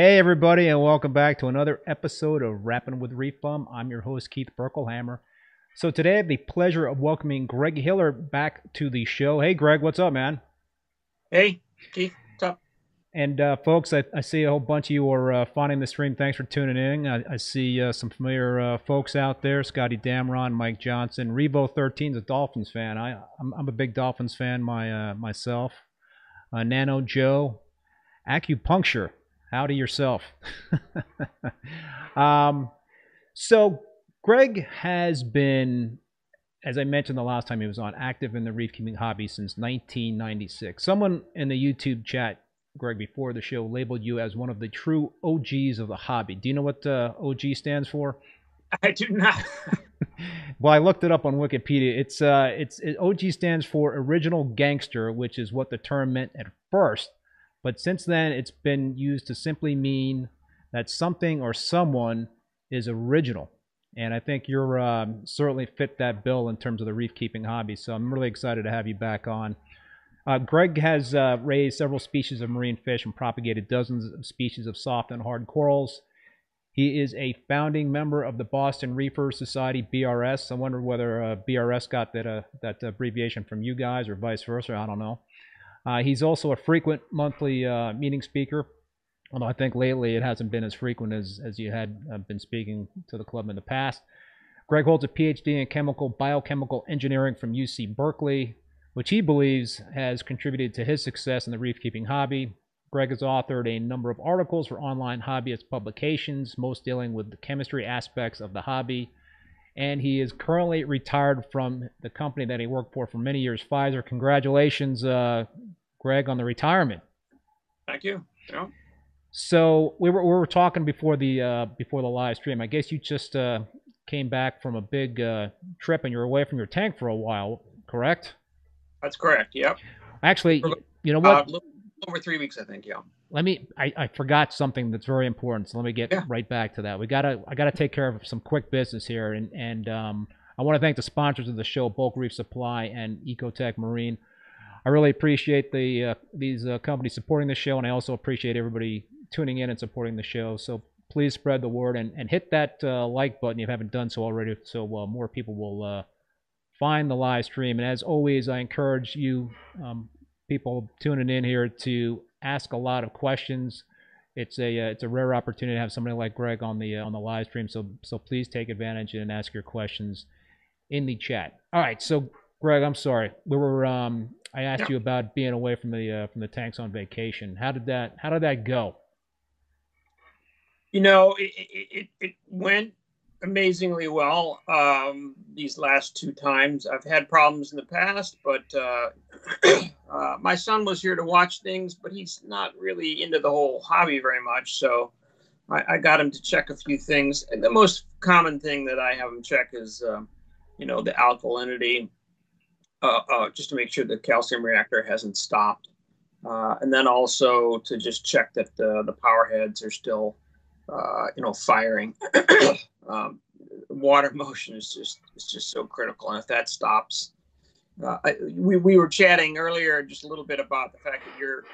Hey, everybody, and welcome back to another episode of Rapping with Reef Bum. I'm your host, Keith Berkelhammer. So today I have the pleasure of welcoming Greg Hiller back to the show. Hey, Greg, what's up, man? Hey, Keith, what's up? And uh, folks, I, I, see a whole bunch of you are uh, finding the stream. Thanks for tuning in. I, I see uh, some familiar uh, folks out there: Scotty Damron, Mike Johnson, Revo 13 is a Dolphins fan. I, I'm, I'm a big Dolphins fan my, uh, myself. Uh, Nano Joe, acupuncture. Howdy yourself. um, so Greg has been, as I mentioned the last time he was on, active in the reef keeping hobby since 1996. Someone in the YouTube chat, Greg, before the show, labeled you as one of the true OGs of the hobby. Do you know what uh, OG stands for? I do not. well, I looked it up on Wikipedia. It's uh, it's it, OG stands for original gangster, which is what the term meant at first. But since then, it's been used to simply mean that something or someone is original. And I think you're um, certainly fit that bill in terms of the reef keeping hobby. So I'm really excited to have you back on. Uh, Greg has uh, raised several species of marine fish and propagated dozens of species of soft and hard corals. He is a founding member of the Boston Reefer Society, BRS. I wonder whether uh, BRS got that, uh, that abbreviation from you guys or vice versa. I don't know. Uh, he's also a frequent monthly uh, meeting speaker, although I think lately it hasn't been as frequent as, as you had uh, been speaking to the club in the past. Greg holds a PhD in chemical biochemical engineering from UC Berkeley, which he believes has contributed to his success in the reef keeping hobby. Greg has authored a number of articles for online hobbyist publications, most dealing with the chemistry aspects of the hobby and he is currently retired from the company that he worked for for many years, Pfizer. Congratulations, uh, Greg, on the retirement. Thank you. Yeah. So we were we were talking before the uh, before the live stream. I guess you just uh, came back from a big uh, trip and you're away from your tank for a while, correct? That's correct. Yep. Actually, you know what? Over three weeks, I think. Yeah. Let me. I, I forgot something that's very important, so let me get yeah. right back to that. We gotta. I gotta take care of some quick business here, and and um, I want to thank the sponsors of the show, Bulk Reef Supply and Ecotech Marine. I really appreciate the uh, these uh, companies supporting the show, and I also appreciate everybody tuning in and supporting the show. So please spread the word and, and hit that uh, like button if you haven't done so already, so uh, more people will uh, find the live stream. And as always, I encourage you um, people tuning in here to ask a lot of questions. It's a uh, it's a rare opportunity to have somebody like Greg on the uh, on the live stream. So so please take advantage and ask your questions in the chat. All right, so Greg, I'm sorry. We were um, I asked yeah. you about being away from the uh, from the tanks on vacation. How did that How did that go? You know, it it, it went amazingly well um, these last two times. I've had problems in the past, but uh, uh, my son was here to watch things, but he's not really into the whole hobby very much. So I, I got him to check a few things. And the most common thing that I have him check is, uh, you know, the alkalinity, uh, uh, just to make sure the calcium reactor hasn't stopped. Uh, and then also to just check that the, the power heads are still, you know, firing. um, water motion is just is just so critical, and if that stops, uh, I, we we were chatting earlier just a little bit about the fact that you're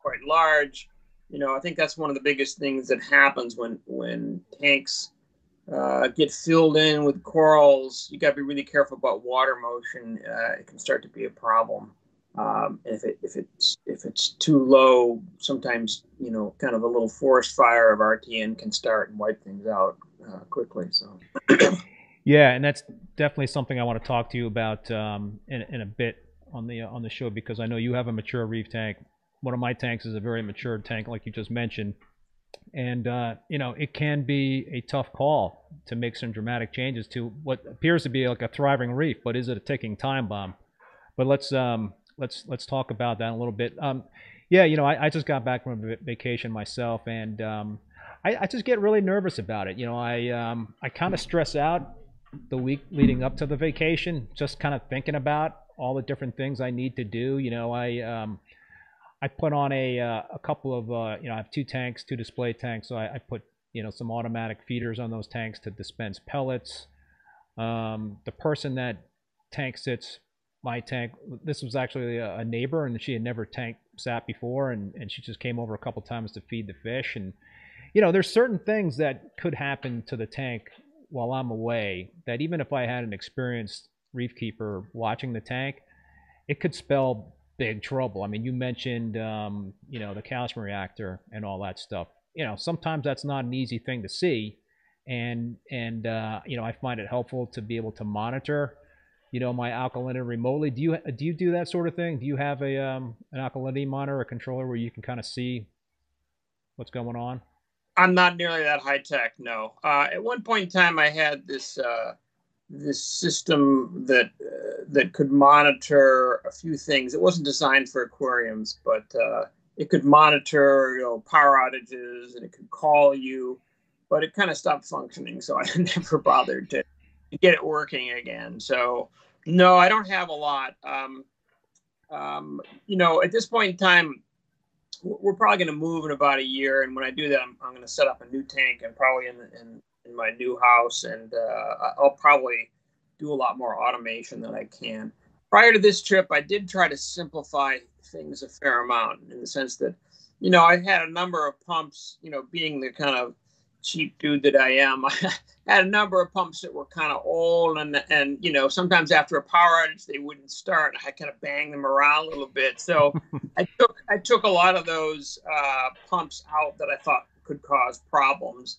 quite large. You know, I think that's one of the biggest things that happens when when tanks uh, get filled in with corals. You got to be really careful about water motion. Uh, it can start to be a problem. Um, if it if it's if it's too low, sometimes you know, kind of a little forest fire of RTN can start and wipe things out uh, quickly. So. yeah, and that's definitely something I want to talk to you about um, in, in a bit on the on the show because I know you have a mature reef tank. One of my tanks is a very mature tank, like you just mentioned, and uh, you know it can be a tough call to make some dramatic changes to what appears to be like a thriving reef, but is it a ticking time bomb? But let's um, let's let's talk about that a little bit. Um, yeah, you know, I, I just got back from a vacation myself, and um, I, I just get really nervous about it. You know, I um, I kind of stress out the week leading up to the vacation, just kind of thinking about all the different things I need to do. You know, I um, I put on a uh, a couple of uh, you know I have two tanks, two display tanks, so I, I, put you know some automatic feeders on those tanks to dispense pellets. Um, the person that tank sits my tank, this was actually a, a, neighbor, and she had never tank sat before, and and she just came over a couple times to feed the fish and you know, there's certain things that could happen to the tank while I'm away that even if I had an experienced reef keeper watching the tank, it could spell big trouble. I mean, you mentioned, um, you know, the calcium reactor and all that stuff. You know, sometimes that's not an easy thing to see, and and uh, you know, I find it helpful to be able to monitor, you know, my alkalinity remotely. Do you do you do that sort of thing? Do you have a um, an alkalinity monitor, a controller where you can kind of see what's going on? I'm not nearly that high tech. No. Uh, at one point in time, I had this uh, this system that uh, that could monitor a few things. It wasn't designed for aquariums, but uh, it could monitor you know power outages and it could call you. But it kind of stopped functioning, so I never bothered to get it working again. So no, I don't have a lot. Um, um, you know, at this point in time, we're probably going to move in about a year, and when I do that, I'm, I'm going to set up a new tank and probably in, in in my new house, and uh, I'll probably do a lot more automation than I can. Prior to this trip, I did try to simplify things a fair amount in the sense that, you know, I had a number of pumps, you know, being the kind of cheap dude that I am, I had a number of pumps that were kind of old and and you know sometimes after a power outage they wouldn't start. I kind of banged them around a little bit. So I took I took a lot of those uh, pumps out that I thought could cause problems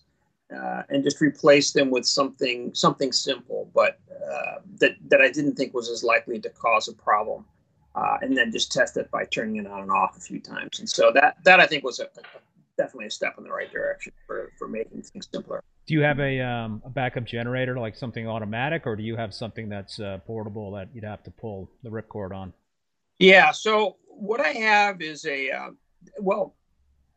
uh, and just replaced them with something something simple, but uh, that that I didn't think was as likely to cause a problem. Uh, and then just test it by turning it on and off a few times. And so that that I think was a, a, definitely a step in the right direction for, for making things simpler. Do you have a, um, a backup generator, like something automatic, or do you have something that's uh, portable that you'd have to pull the ripcord on? Yeah. So what I have is a uh, well,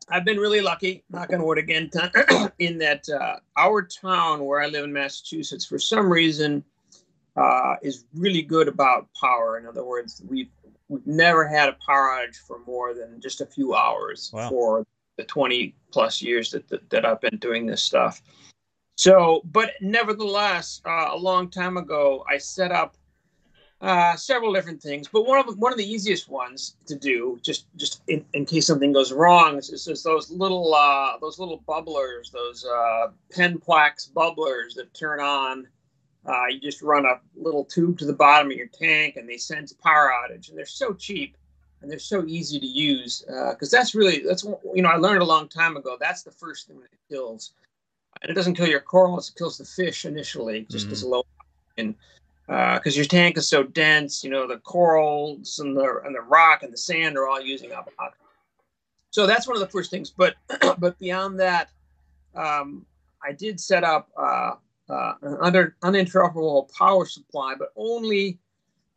I've been really lucky, knock on wood again, in that uh, our town where I live in Massachusetts, for some reason, uh, is really good about power. In other words, we've we've never had a power outage for more than just a few hours wow. for the 20 plus years that, that, that I've been doing this stuff. So, but nevertheless, uh, a long time ago, I set up uh, several different things, but one of the, one of the easiest ones to do, just just in, in case something goes wrong, is, is those little uh, those little bubblers, those uh, Penn-Plax bubblers that turn on. Uh, you just run a little tube to the bottom of your tank, and they sense power outage, and they're so cheap and they're so easy to use because uh, that's really that's you know I learned a long time ago. That's the first thing that kills, and it doesn't kill your corals; it kills the fish initially, just mm-hmm. as low and because uh, your tank is so dense, you know, the corals and the and the rock and the sand are all using up oxygen. So that's one of the first things. But but beyond that, um, I did set up uh, uh, an under, uninterruptible power supply, but only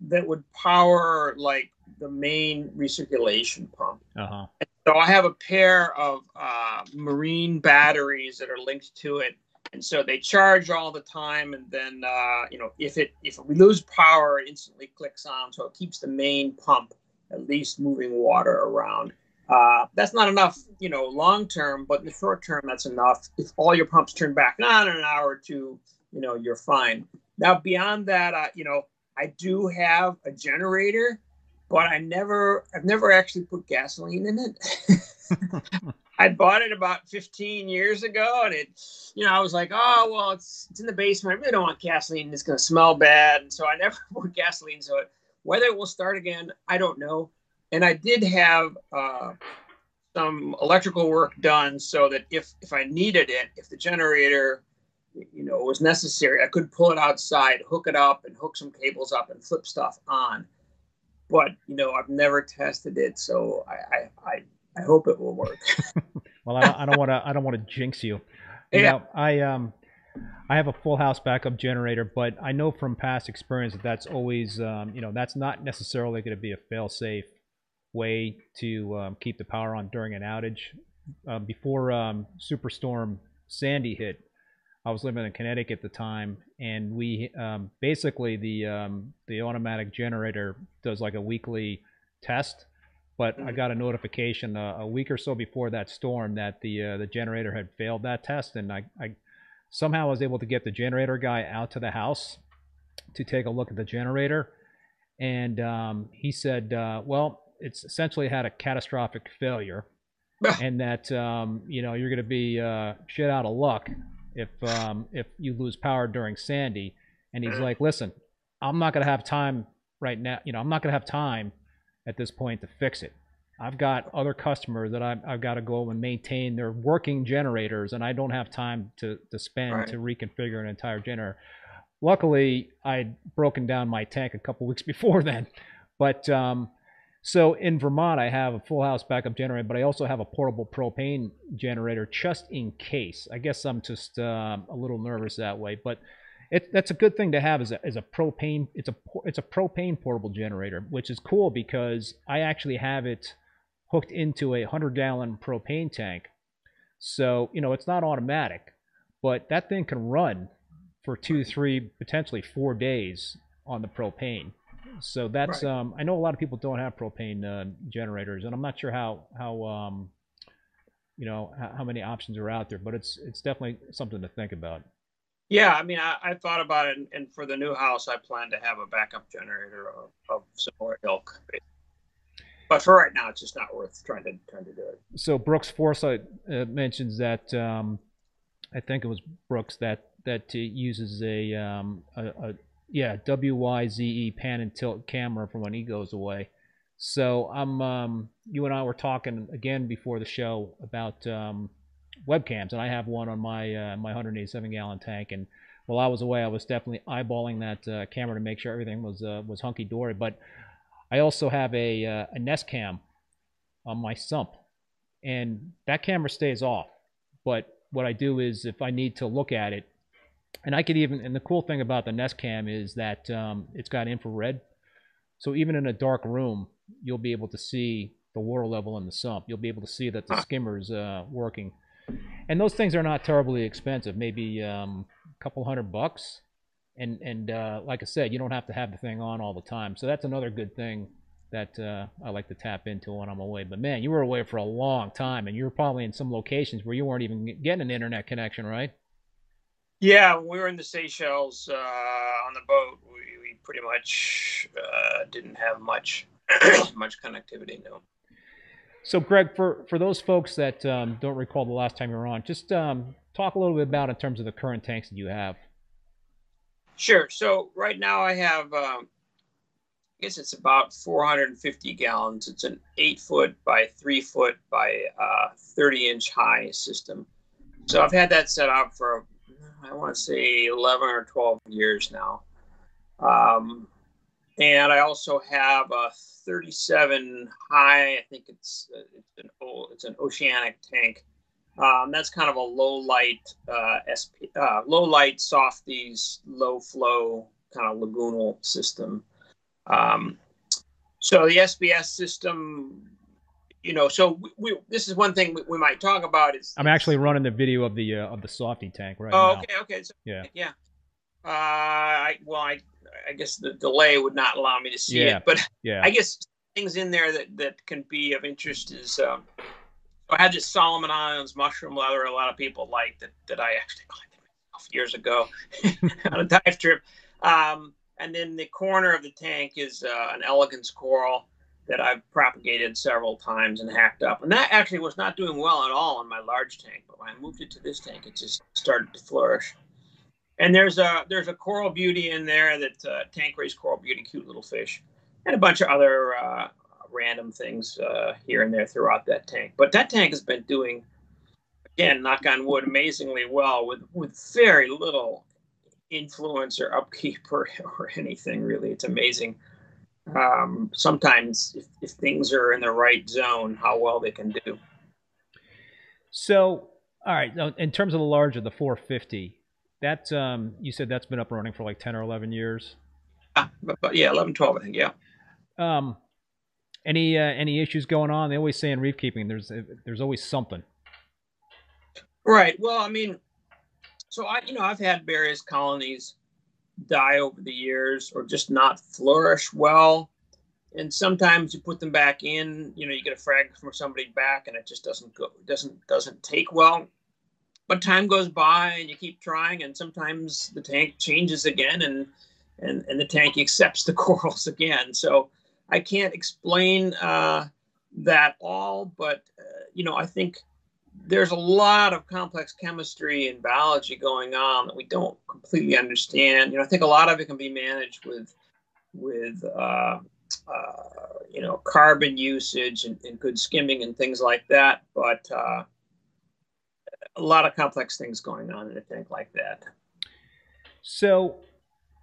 that would power like the main recirculation pump. Uh-huh. So I have a pair of uh, marine batteries that are linked to it. And so they charge all the time and then uh, you know if it if we lose power it instantly clicks on. So it keeps the main pump at least moving water around. Uh, that's not enough you know long term but in the short term that's enough. If all your pumps turn back on in an hour or two you know you're fine. Now beyond that uh, you know i do have a generator but i never i've never actually put gasoline in it I bought it about 15 years ago, and it, you know, I was like, oh well, it's it's in the basement. I really don't want gasoline. It's going to smell bad, and so I never put gasoline. So it, whether it will start again, I don't know. And I did have uh, some electrical work done so that if if I needed it, if the generator, you know, it was necessary, I could pull it outside, hook it up, and hook some cables up, and flip stuff on. But you know, I've never tested it, so I I, I I hope it will work. well, I, don't want to. I don't want to jinx you. you yeah. Know, I um, I have a full house backup generator, but I know from past experience that that's always um, you know that's not necessarily going to be a fail-safe way to um, keep the power on during an outage. Uh, before um, Superstorm Sandy hit, I was living in Connecticut at the time, and we um, basically the um, the automatic generator does like a weekly test but I mm-hmm. got a notification uh, a week or so before that storm that the uh, the generator had failed that test, and I, I somehow was able to get the generator guy out to the house to take a look at the generator, and um, he said, uh, "Well, it's essentially had a catastrophic failure." and that um, you know you're going to be uh, shit out of luck if um, if you lose power during Sandy. And he's like, listen, I'm not going to have time right now. You know, I'm not going to have time at this point to fix it. I've got other customers that I've, I've got to go and maintain their working generators, and I don't have time to, to spend Right. to reconfigure an entire generator. Luckily, I'd broken down my tank a couple weeks before then. But um, so in Vermont, I have a full house backup generator, but I also have a portable propane generator just in case. I guess I'm just um, a little nervous that way, but it, that's a good thing to have as a, as a propane. It's a it's a propane portable generator, which is cool because I actually have it hooked into a hundred gallon propane tank. So you know it's not automatic, but that thing can run for two, three, potentially four days on the propane. So that's Right. um, I know a lot of people don't have propane uh, generators, and I'm not sure how how um, you know how, how many options are out there, but it's it's definitely something to think about. Yeah, I mean, I, I thought about it, and, and for the new house, I plan to have a backup generator of, of similar ilk. But for right now, it's just not worth trying to trying to do it. so Brooks Forsyth uh, mentions that um, I think it was Brooks that that uses a, um, a, yeah WYZE pan and tilt camera from when he goes away. So I'm um, you and I were talking again before the show about um, webcams, and I have one on my uh, my 187 gallon tank. And while I was away, I was definitely eyeballing that uh, camera to make sure everything was uh, was hunky dory. But I also have a uh, a Nest Cam on my sump, and that camera stays off. But what I do is if I need to look at it, and I could even and the cool thing about the Nest Cam is that um, it's got infrared, so even in a dark room, you'll be able to see the water level in the sump. You'll be able to see that the skimmer's uh, working, and those things are not terribly expensive. Maybe um, a couple hundred bucks, and and uh, like I said, you don't have to have the thing on all the time. So that's another good thing that uh, I like to tap into when I'm away. But man, you were away for a long time, and you were probably in some locations where you weren't even getting an internet connection, right? Yeah, when we were in the Seychelles uh, on the boat, we, we pretty much uh, didn't have much much connectivity. No. So, Greg, for for those folks that um, don't recall the last time you were on, just um, talk a little bit about in terms of the current tanks that you have. Sure. So right now I have, um, I guess it's about 450 gallons. It's an eight foot by three foot by uh, 30 inch high system. So I've had that set up for, I want to say 11 or 12 years now. Um, and I also have a 37 high. I think it's it's an it's an oceanic tank. Um, that's kind of a low light uh, SP, uh, low light softies, low flow kind of lagoonal system. Um, so the SBS system, you know, so we, we this is one thing we, we might talk about is I'm actually running the video of the uh, of the softy tank right Oh, now. okay, okay. So, Yeah. yeah. Uh, I well, I I guess the delay would not allow me to see Yeah. it, but Yeah. I guess things in there that, that can be of interest is um, I had this Solomon Islands mushroom leather a lot of people like that, that I actually collected myself years ago on a dive trip. Um, and then the corner of the tank is uh, an elegance coral that I've propagated several times and hacked up. And that actually was not doing well at all in my large tank, but when I moved it to this tank, it just started to flourish. And there's a there's a coral beauty in there that uh, tank raised coral beauty, cute little fish, and a bunch of other uh, random things uh, here and there throughout that tank. But that tank has been doing, again, knock on wood, amazingly well with with very little influence or upkeep or, or anything really. It's amazing. Um, sometimes if, if things are in the right zone, how well they can do. So, all right, in terms of the larger, the 450, that um, you said that's been up and running for like 10 or 11 years. Ah, but, but yeah, 11, 12, I think. Yeah. Um, any uh, any issues going on? They always say in reef keeping, there's there's always something. Right. Well, I mean, so I, you know, I've had various colonies die over the years or just not flourish well. And sometimes you put them back in, you know, you get a frag from somebody back and it just doesn't go, doesn't, doesn't take well. But time goes by and you keep trying and sometimes the tank changes again and, and, and the tank accepts the corals again. So I can't explain uh, that all, but uh, you know, I think there's a lot of complex chemistry and biology going on that we don't completely understand. You know, I think a lot of it can be managed with with uh, uh, you know carbon usage and, and, good skimming and things like that. But uh, a lot of complex things going on in a tank like that. So,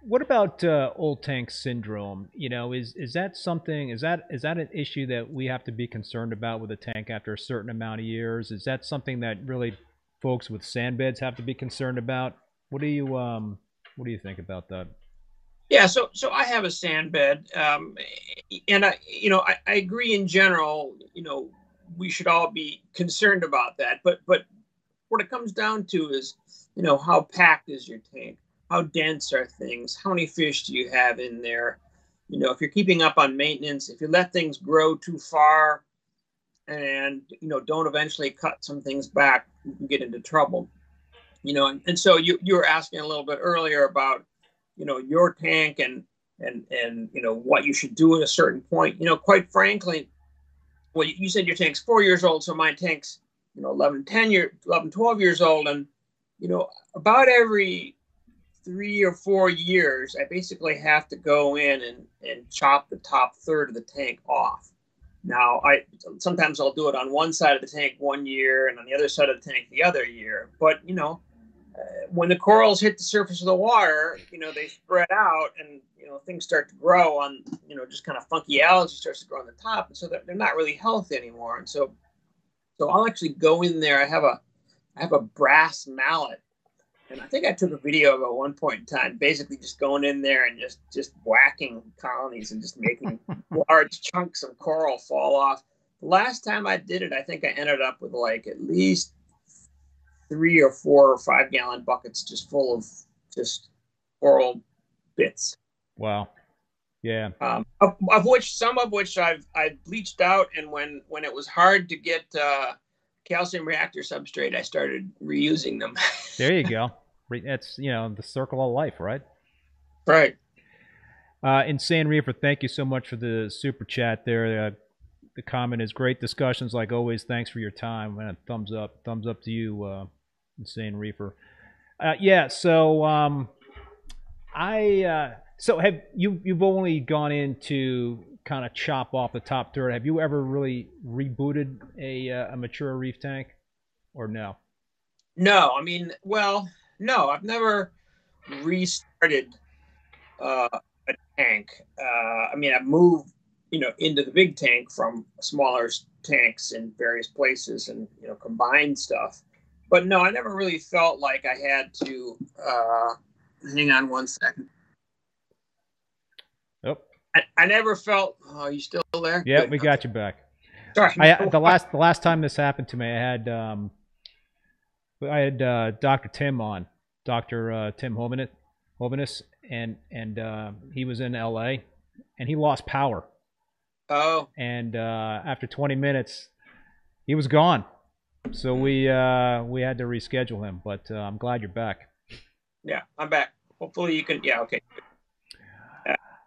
what about uh, old tank syndrome? You know, is is that something? Is that is that an issue that we have to be concerned about with a tank after a certain amount of years? Is that something that really folks with sand beds have to be concerned about? What do you um What do you think about that? Yeah, so so I have a sand bed, um, and I you know I, I agree in general. You know, we should all be concerned about that, but but what it comes down to is you know how packed is your tank how dense are things? How many fish do you have in there? You know if you're keeping up on maintenance if you let things grow too far and you know don't eventually cut some things back you can get into trouble. You know and, and so you you were asking a little bit earlier about you know your tank and and and you know what you should do at a certain point. You know quite frankly well you said your tank's four years old so my tank's you know 11 10 year 11 12 years old. And you know about every three or four years, I basically have to go in and, and chop the top third of the tank off. Now, I sometimes I'll do it on one side of the tank one year and on the other side of the tank the other year. But you know, uh, when the corals hit the surface of the water, you know they spread out and you know things start to grow on you know just kind of funky algae starts to grow on the top, and so they're, they're not really healthy anymore. And so, so I'll actually go in there. I have a I have a brass mallet and I think I took a video of it at one point in time, basically just going in there and just just whacking colonies and just making large chunks of coral fall off. The last time I did it, I think I ended up with like at least three or four or five gallon buckets just full of just coral bits. Wow. Yeah. Um, of, of, which some of which I've I bleached out, and when when it was hard to get uh, calcium reactor substrate, I started reusing them. there you go. That's you know the circle of life, right? Right. Uh, Insane Reefer, thank you so much for the super chat there. Uh, the comment is great discussions like always. Thanks for your time. And thumbs up, thumbs up to you, uh, Insane Reefer. Uh, yeah. So um, I uh, so have you you've only gone into kind of chop off the top third. Have you ever really rebooted a uh, a mature reef tank, or no? No, I mean, well, no, I've never restarted uh, a tank. Uh, I mean, I've moved, you know, into the big tank from smaller tanks in various places and you know combined stuff. But no, I never really felt like I had to. Uh, hang on one second. I, I never felt. Oh, you still there? Yeah, we got you back. Sorry. I, the last the last time this happened to me, I had um, I had uh, Dr. Tim on, Dr. Uh, Tim Hovanec, and and uh, he was in L.A. and he lost power. Oh. And uh, after 20 minutes, he was gone. So we uh, we had to reschedule him. But uh, I'm glad you're back. Yeah, I'm back. Hopefully you can. Yeah. Okay.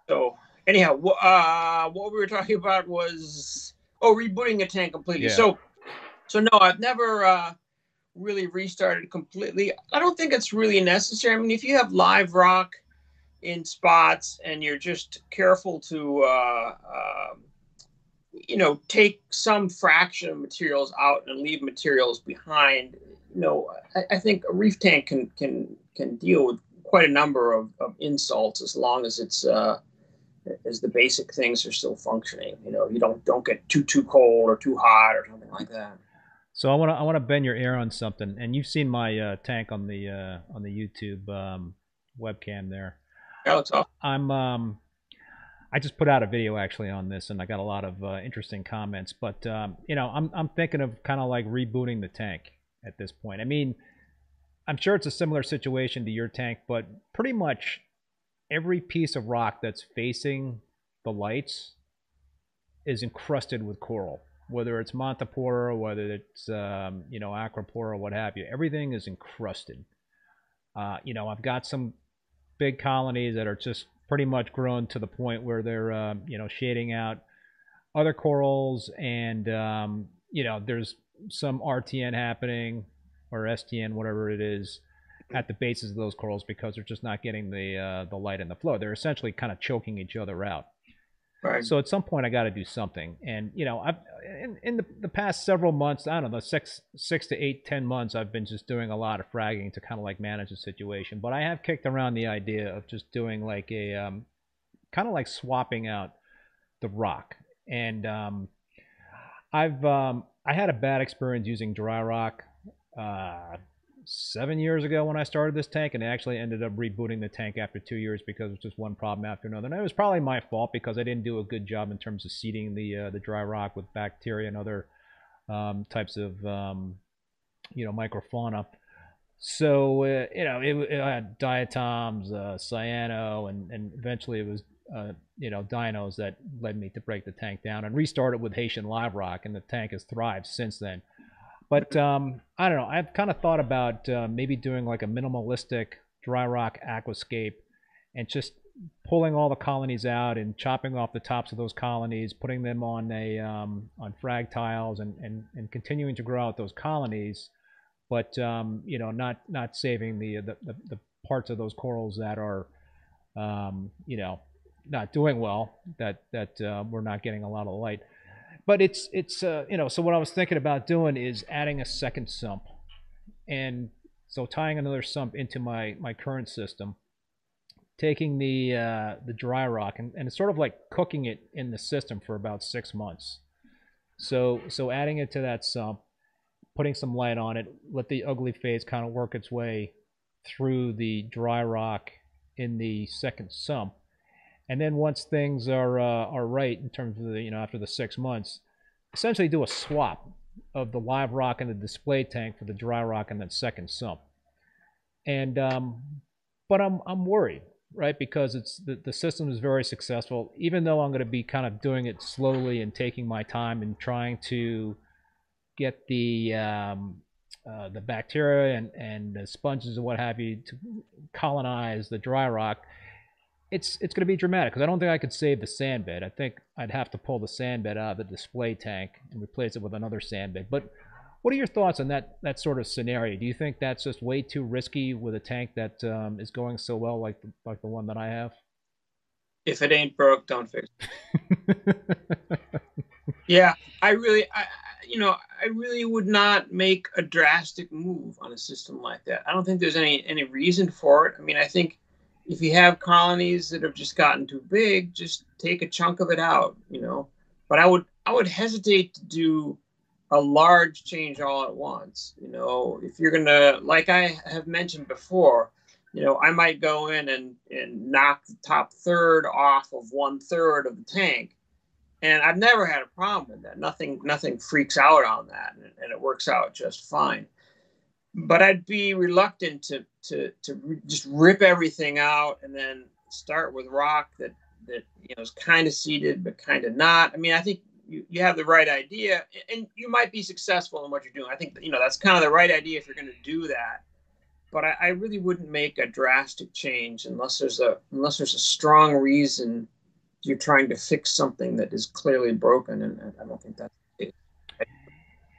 so anyhow, uh, what we were talking about was oh rebooting a tank completely. Yeah. So so no, I've never uh, really restarted completely. I don't think it's really necessary. I mean, if you have live rock in spots and you're just careful to uh, uh, you know take some fraction of materials out and leave materials behind you know I, I, think a reef tank can can can deal with quite a number of, of insults as long as it's uh, as the basic things are still functioning. You know, you don't don't get too too cold or too hot or something like that. So I want to I want to bend your ear on something, and you've seen my uh, tank on the uh, on the YouTube um, webcam there. Yeah, it's off. I'm um, I just put out a video actually on this, and I got a lot of uh, interesting comments. But um, you know, I'm I'm thinking of kind of like rebooting the tank at this point. I mean, I'm sure it's a similar situation to your tank, but pretty much every piece of rock that's facing the lights is encrusted with coral. Whether it's Montipora, whether it's um, you know Acropora, what have you, everything is encrusted. Uh, you know, I've got some big colonies that are just pretty much grown to the point where they're uh, you know shading out other corals, and um, you know there's some RTN happening or STN, whatever it is, at the bases of those corals because they're just not getting the uh, the light and the flow. They're essentially kind of choking each other out. Right. So at some point, I got to do something. And you know, I've in, in the, the past several months, I don't know, six six to eight, ten months, I've been just doing a lot of fragging to kind of like manage the situation. But I have kicked around the idea of just doing like a um, kind of like swapping out the rock. And um, I've um, I had a bad experience using dry rock. Uh, seven years ago when I started this tank, and actually ended up rebooting the tank after two years because it was just one problem after another. And it was probably my fault because I didn't do a good job in terms of seeding the uh, the dry rock with bacteria and other um, types of um, you know microfauna. So uh, you know, it, it had diatoms, uh, cyano, and and eventually it was uh, you know dinos that led me to break the tank down and restart it with Haitian live rock, and the tank has thrived since then. But um, I don't know. I've kind of thought about uh, maybe doing like a minimalistic dry rock aquascape and just pulling all the colonies out and chopping off the tops of those colonies, putting them on a um, on frag tiles, and, and and continuing to grow out those colonies, but um, you know, not not saving the, the the, the parts of those corals that are, um, you know, not doing well. That that uh, we're not getting a lot of light but it's it's uh, you know so what I was thinking about doing is adding a second sump, and so tying another sump into my my current system, taking the uh, the dry rock and, and it's sort of like cooking it in the system for about six months. So so adding it to that sump, putting some light on it, let the ugly phase kind of work its way through the dry rock in the second sump and then once things are uh, are right in terms of the you know after the six months, essentially do a swap of the live rock and the display tank for the dry rock and then second sump. And um, but I'm I'm worried, right? Because it's the, the system is very successful. Even though I'm going to be kind of doing it slowly and taking my time and trying to get the um, uh, the bacteria and, and the sponges and what have you to colonize the dry rock it's it's going to be dramatic because I don't think I could save the sand bed. I think I'd have to pull the sand bed out of the display tank and replace it with another sand bed. But what are your thoughts on that that sort of scenario? Do you think that's just way too risky with a tank that um, is going so well, like the, like the one that I have? If it ain't broke, don't fix it. yeah, I really, I, you know, I really would not make a drastic move on a system like that. I don't think there's any any reason for it. I mean, I think if you have colonies that have just gotten too big, just take a chunk of it out, you know. But I would I would hesitate to do a large change all at once. You know, if you're gonna like I have mentioned before, you know, I might go in and, and knock the top third off of one third of the tank. And I've never had a problem with that. Nothing nothing freaks out on that and, and it works out just fine but I'd be reluctant to to to just rip everything out and then start with rock that that you know is kind of seeded but kind of not. I mean, I think you, you have the right idea and you might be successful in what you're doing. I think you know that's kind of the right idea if you're going to do that. But I, I really wouldn't make a drastic change unless there's a unless there's a strong reason you're trying to fix something that is clearly broken, and I don't think that's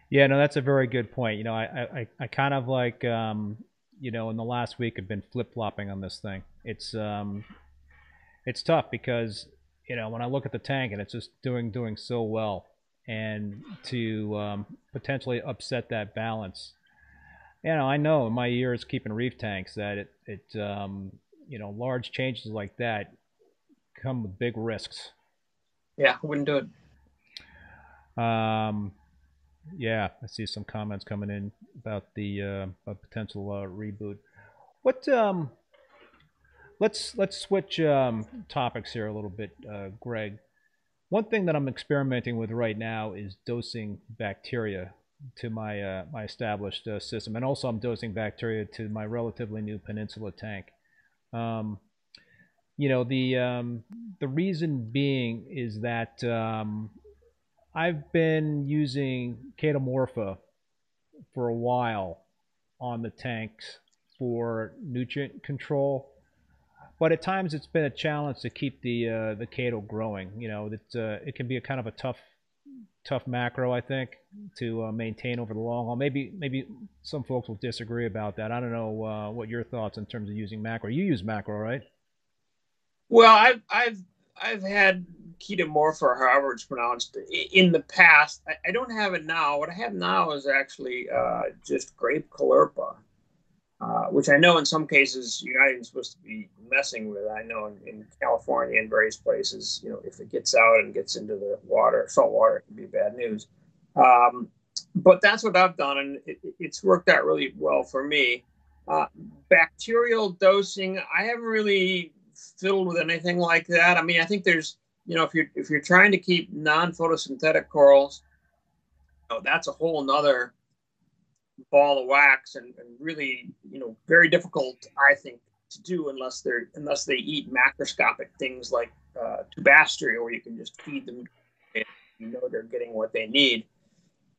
yeah, no, that's a very good point. You know, I, I, I kind of like, um, you know, in the last week have been flip flopping on this thing. It's, um, it's tough because, you know, when I look at the tank and it's just doing doing so well, and to um, potentially upset that balance, you know, I know in my years keeping reef tanks that it, it, um, you know, large changes like that come with big risks. Yeah, wouldn't do it. Um, yeah, I see some comments coming in about the uh, potential uh, reboot. What um, let's let's switch um, topics here a little bit, uh, Greg. One thing that I'm experimenting with right now is dosing bacteria to my uh, my established uh, system, and also I'm dosing bacteria to my relatively new Peninsula tank. Um, you know the um, the reason being is that um, I've been using Chaetomorpha for a while on the tanks for nutrient control, but at times it's been a challenge to keep the uh, the chaeto growing. You know, that uh, it can be a kind of a tough tough macro, I think, to uh, maintain over the long haul. Maybe maybe some folks will disagree about that. I don't know uh, what your thoughts in terms of using macro. You use macro, right? Well, I've I've I've had chaetomorpha, or however it's pronounced, in the past. I, I, don't have it now. What I have now is actually uh, just grape caulerpa, uh, which I know in some cases you're not even supposed to be messing with. I know in, in, California and various places, you know, if it gets out and gets into the water, salt water, it can be bad news. Um, but that's what I've done, and it, it's worked out really well for me. Uh, bacterial dosing, I haven't really fiddled with anything like that. I mean, I think there's, you know, if you're if you're trying to keep non-photosynthetic corals, know, that's a whole nother ball of wax and, and really, you know, very difficult, I think, to do unless they're unless they eat macroscopic things like uh, where you can just feed them, you know they're getting what they need.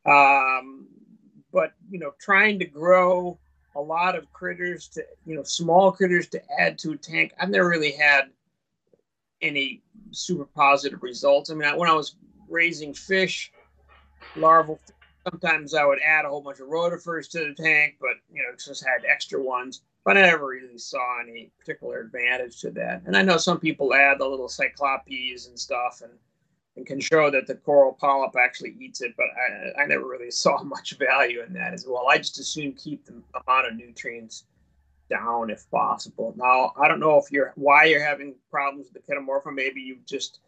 Um, but you know, trying to grow a lot of critters to you know small critters to add to a tank, I've never really had any super positive results. I mean, I, when I was raising fish, larval sometimes I would add a whole bunch of rotifers to the tank, but you know, just had extra ones. But I never really saw any particular advantage to that. And I know some people add the little cyclopes and stuff and, and can show that the coral polyp actually eats it, but I, I never really saw much value in that as well. I just assume keep the amount of nutrients down if possible. Now, I don't know if you're why you're having problems with the chaetomorpha. Maybe you just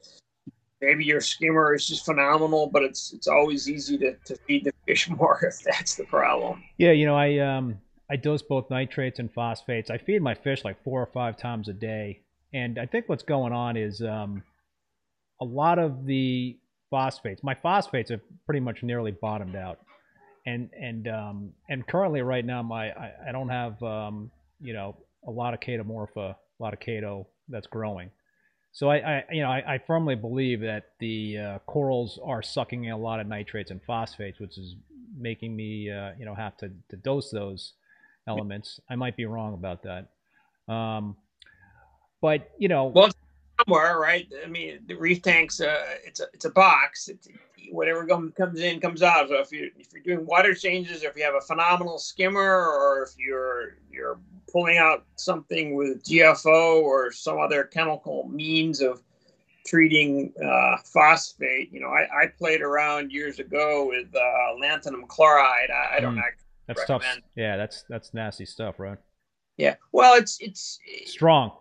maybe your skimmer is just phenomenal, but it's it's always easy to, to feed the fish more if that's the problem. Yeah, you know, I um I dose both nitrates and phosphates. I feed my fish like four or five times a day, and I think what's going on is um a lot of the phosphates. My phosphates have pretty much nearly bottomed out, and and um and currently right now my I, I don't have um you know a lot of chaetomorpha, a lot of chaeto that's growing. So I, I you know, I, I, firmly believe that the uh, corals are sucking in a lot of nitrates and phosphates, which is making me, uh, you know, have to, to dose those elements. I might be wrong about that. Um, but you know, well, somewhere, right? I mean, the reef tanks, uh, it's a it's a box. It's, whatever comes in comes out. So if you if you're doing water changes, or if you have a phenomenal skimmer, or if you're you're pulling out something with GFO or some other chemical means of treating uh, phosphate, you know, I, I, played around years ago with uh, lanthanum chloride. I, I don't mm, That's recommend. tough. Yeah, that's that's nasty stuff, right? Yeah. Well, it's it's strong.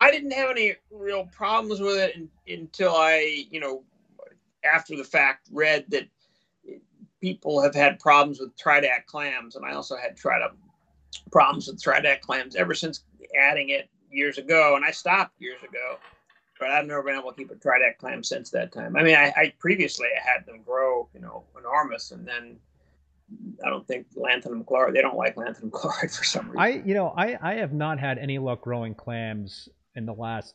I didn't have any real problems with it in, until I, you know, after the fact read that people have had problems with Tridacnid clams, and I also had Tridacnid um, problems with Tridacnid clams ever since adding it years ago, and I stopped years ago. But I've never been able to keep a Tridacnid clam since that time. I mean, I, I previously had them grow, you know, enormous, and then I don't think lanthanum chloride. They don't like lanthanum chloride for some reason. I, you know, I I have not had any luck growing clams in the last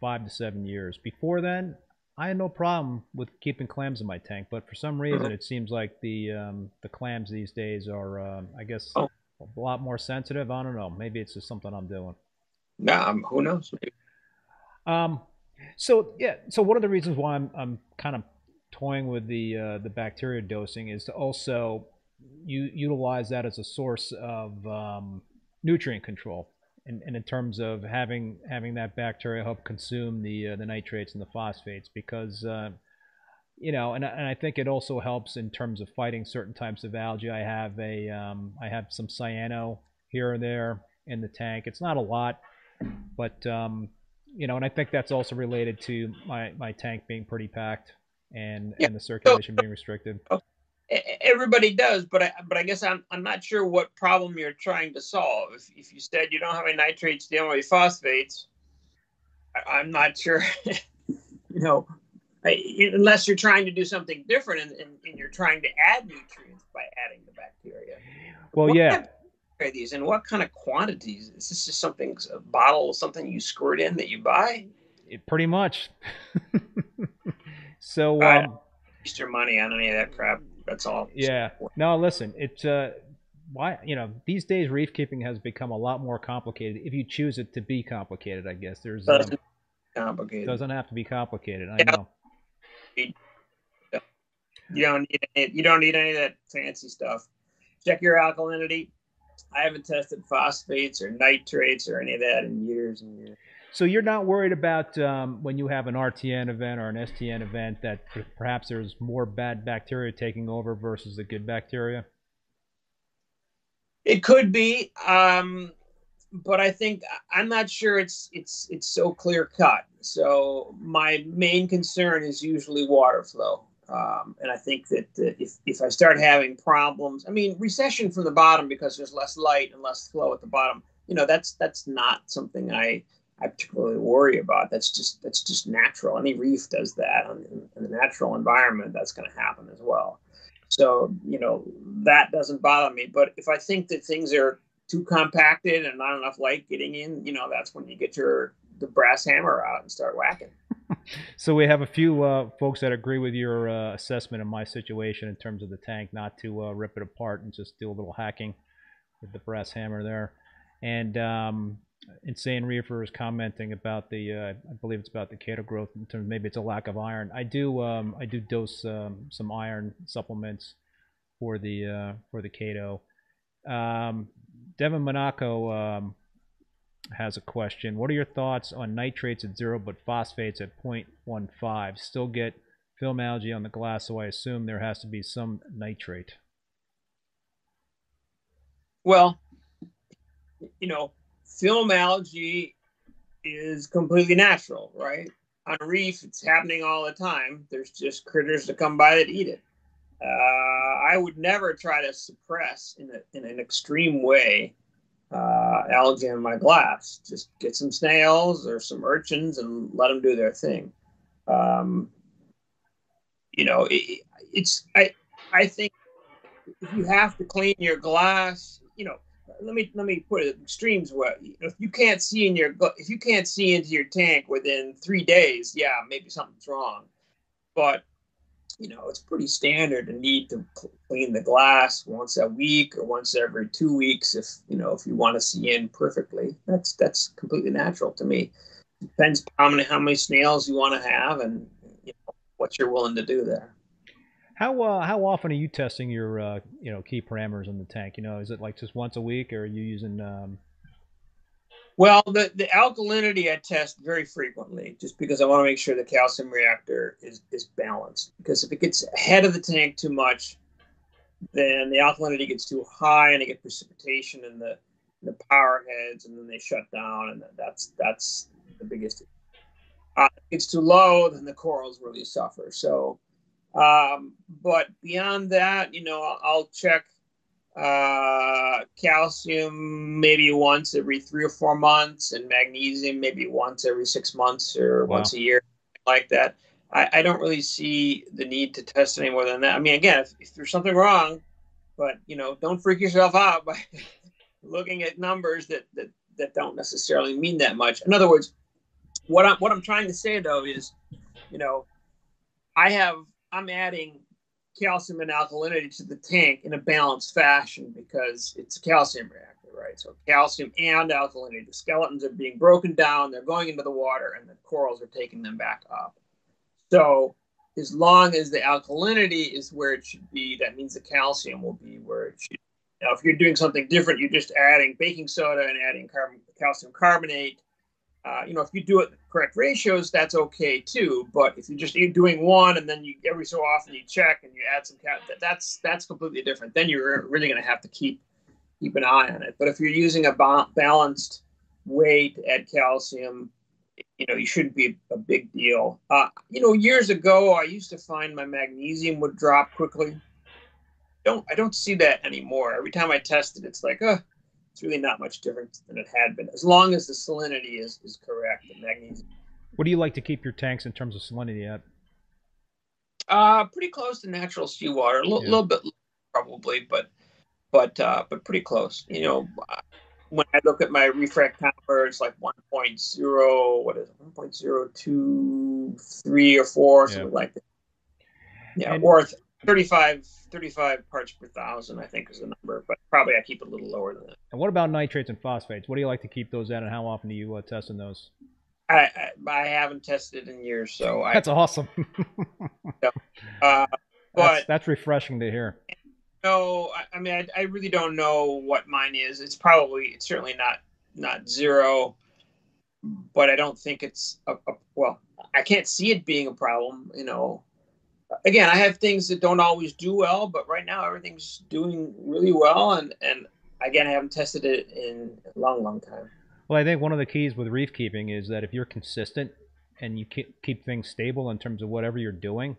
five to seven years. Before then, I had no problem with keeping clams in my tank, but for some reason, mm-hmm. it seems like the um, the clams these days are, um, I guess, oh. a lot more sensitive. I don't know. Maybe it's just something I'm doing. Nah, um, who knows? Maybe. Um, so yeah, so one of the reasons why I'm I'm kind of toying with the uh, the bacteria dosing is to also you utilize that as a source of um, nutrient control and, and in terms of having having that bacteria help consume the uh, the nitrates and the phosphates because uh, you know and, and I think it also helps in terms of fighting certain types of algae. I have a um, I have some cyano here and there in the tank. It's not a lot, but um, you know, and I think that's also related to my, my tank being pretty packed and yeah. and the circulation being restricted. Everybody does, but I but I guess I'm I'm not sure what problem you're trying to solve. If if you said you don't have any nitrates dealing with phosphates, I, am not sure. you know, I, unless you're trying to do something different and, and, and, you're trying to add nutrients by adding the bacteria. Well, what yeah. Are these and what kind of quantities? Is this just something a bottle, something you squirt in that you buy? It, pretty much. so. Um, waste your money on any of that crap. That's all. Yeah. No, listen, it's uh, why you know these days reef keeping has become a lot more complicated if you choose it to be complicated. I guess there's um, complicated. Doesn't have to be complicated. I yeah. know. You don't need any, you don't need any of that fancy stuff. Check your alkalinity. I haven't tested phosphates or nitrates or any of that in years and years. So you're not worried about um, when you have an RTN event or an STN event that perhaps there's more bad bacteria taking over versus the good bacteria. It could be, um, but I think I'm not sure it's it's it's so clear cut. So my main concern is usually water flow. Um, and I think that uh, if, if I start having problems, I mean, recession from the bottom because there's less light and less flow at the bottom, you know, that's that's not something I I particularly worry about. That's just that's just natural. Any reef does that in, in the natural environment. That's going to happen as well. So you know that doesn't bother me. But if I think that things are too compacted and not enough light getting in, you know, that's when you get your the brass hammer out and start whacking. so we have a few uh, folks that agree with your uh, assessment of my situation in terms of the tank, not to uh, rip it apart and just do a little hacking with the brass hammer there. And um, Insane Reefer is commenting about the, uh, I believe it's about the chaeto growth in terms maybe it's a lack of iron. I do, um, I do dose um, some iron supplements for the uh, for the chaeto. Um, Devin Monaco um, has a question. What are your thoughts on nitrates at zero but phosphates at 0.15? Still get film algae on the glass, so I assume there has to be some nitrate. Well, you know, film algae is completely natural, right? On a reef, it's happening all the time. There's just critters that come by that eat it. Uh, I would never try to suppress in, a, in an extreme way uh, algae in my glass. Just get some snails or some urchins and let them do their thing. Um, you know, it, it's I I think if you have to clean your glass, you know, let me let me put it extremes way. If you can't see in your if you can't see into your tank within three days, yeah, maybe something's wrong. But you know, it's pretty standard to need to clean the glass once a week or once every two weeks if you know if you want to see in perfectly. That's that's completely natural to me. Depends how many how many snails you want to have and you know, what you're willing to do there. How uh, how often are you testing your uh, you know key parameters in the tank? You know, is it like just once a week, or are you using um, well, the, the alkalinity I test very frequently just because I want to make sure the calcium reactor is, is balanced. Because if it gets ahead of the tank too much, then the alkalinity gets too high and you get precipitation in the the power heads and then they shut down and that's that's the biggest uh, if it gets too low then the corals really suffer so um, but beyond that you know I'll, I'll check uh, calcium maybe once every three or four months, and magnesium maybe once every six months or wow. once a year, like that. I, I, don't really see the need to test any more than that. I mean, again, if, if there's something wrong, but you know, don't freak yourself out by looking at numbers that, that that don't necessarily mean that much. In other words, what I'm what I'm trying to say though is, you know, I have I'm adding calcium and alkalinity to the tank in a balanced fashion because it's a calcium reactor, right? So calcium and alkalinity. The skeletons are being broken down, they're going into the water, and the corals are taking them back up. So as long as the alkalinity is where it should be, that means the calcium will be where it should. Now, if you're doing something different, you're just adding baking soda and adding carbon, calcium carbonate uh, you know, if you do it correct ratios, that's okay too. But if you're just doing one and then you every so often you check and you add some cat, that's that's completely different. Then you're really going to have to keep keep an eye on it. But if you're using a ba- balanced way to add calcium, you know, you shouldn't be a big deal. Uh, you know, years ago, I used to find my magnesium would drop quickly. Don't I don't see that anymore. Every time I test it, it's like, oh, it's really not much different than it had been, as long as the salinity is, is correct, the magnesium. What do you like to keep your tanks in terms of salinity at? Uh, pretty close to natural seawater, a l- yeah. little bit probably, but but uh, but pretty close. You know, when I look at my refractometer, it's like 1.0, what is it, 1.023 or 4, something like that. Yeah, and, or 35 35 parts per thousand, I think, is the number, but probably I keep it a little lower than that. And what about nitrates and phosphates? What do you like to keep those at, and how often do you uh, test in those? I, I, I haven't tested in years, so I, that's awesome. uh, but that's, that's refreshing to hear. No, I, I mean, I, I, really don't know what mine is. It's probably, it's certainly not not zero, but I don't think it's a, a well. I can't see it being a problem. You know, again, I have things that don't always do well, but right now everything's doing really well, and and again, I haven't tested it in a long, long time. Well, I think one of the keys with reef keeping is that if you're consistent and you keep things stable in terms of whatever you're doing,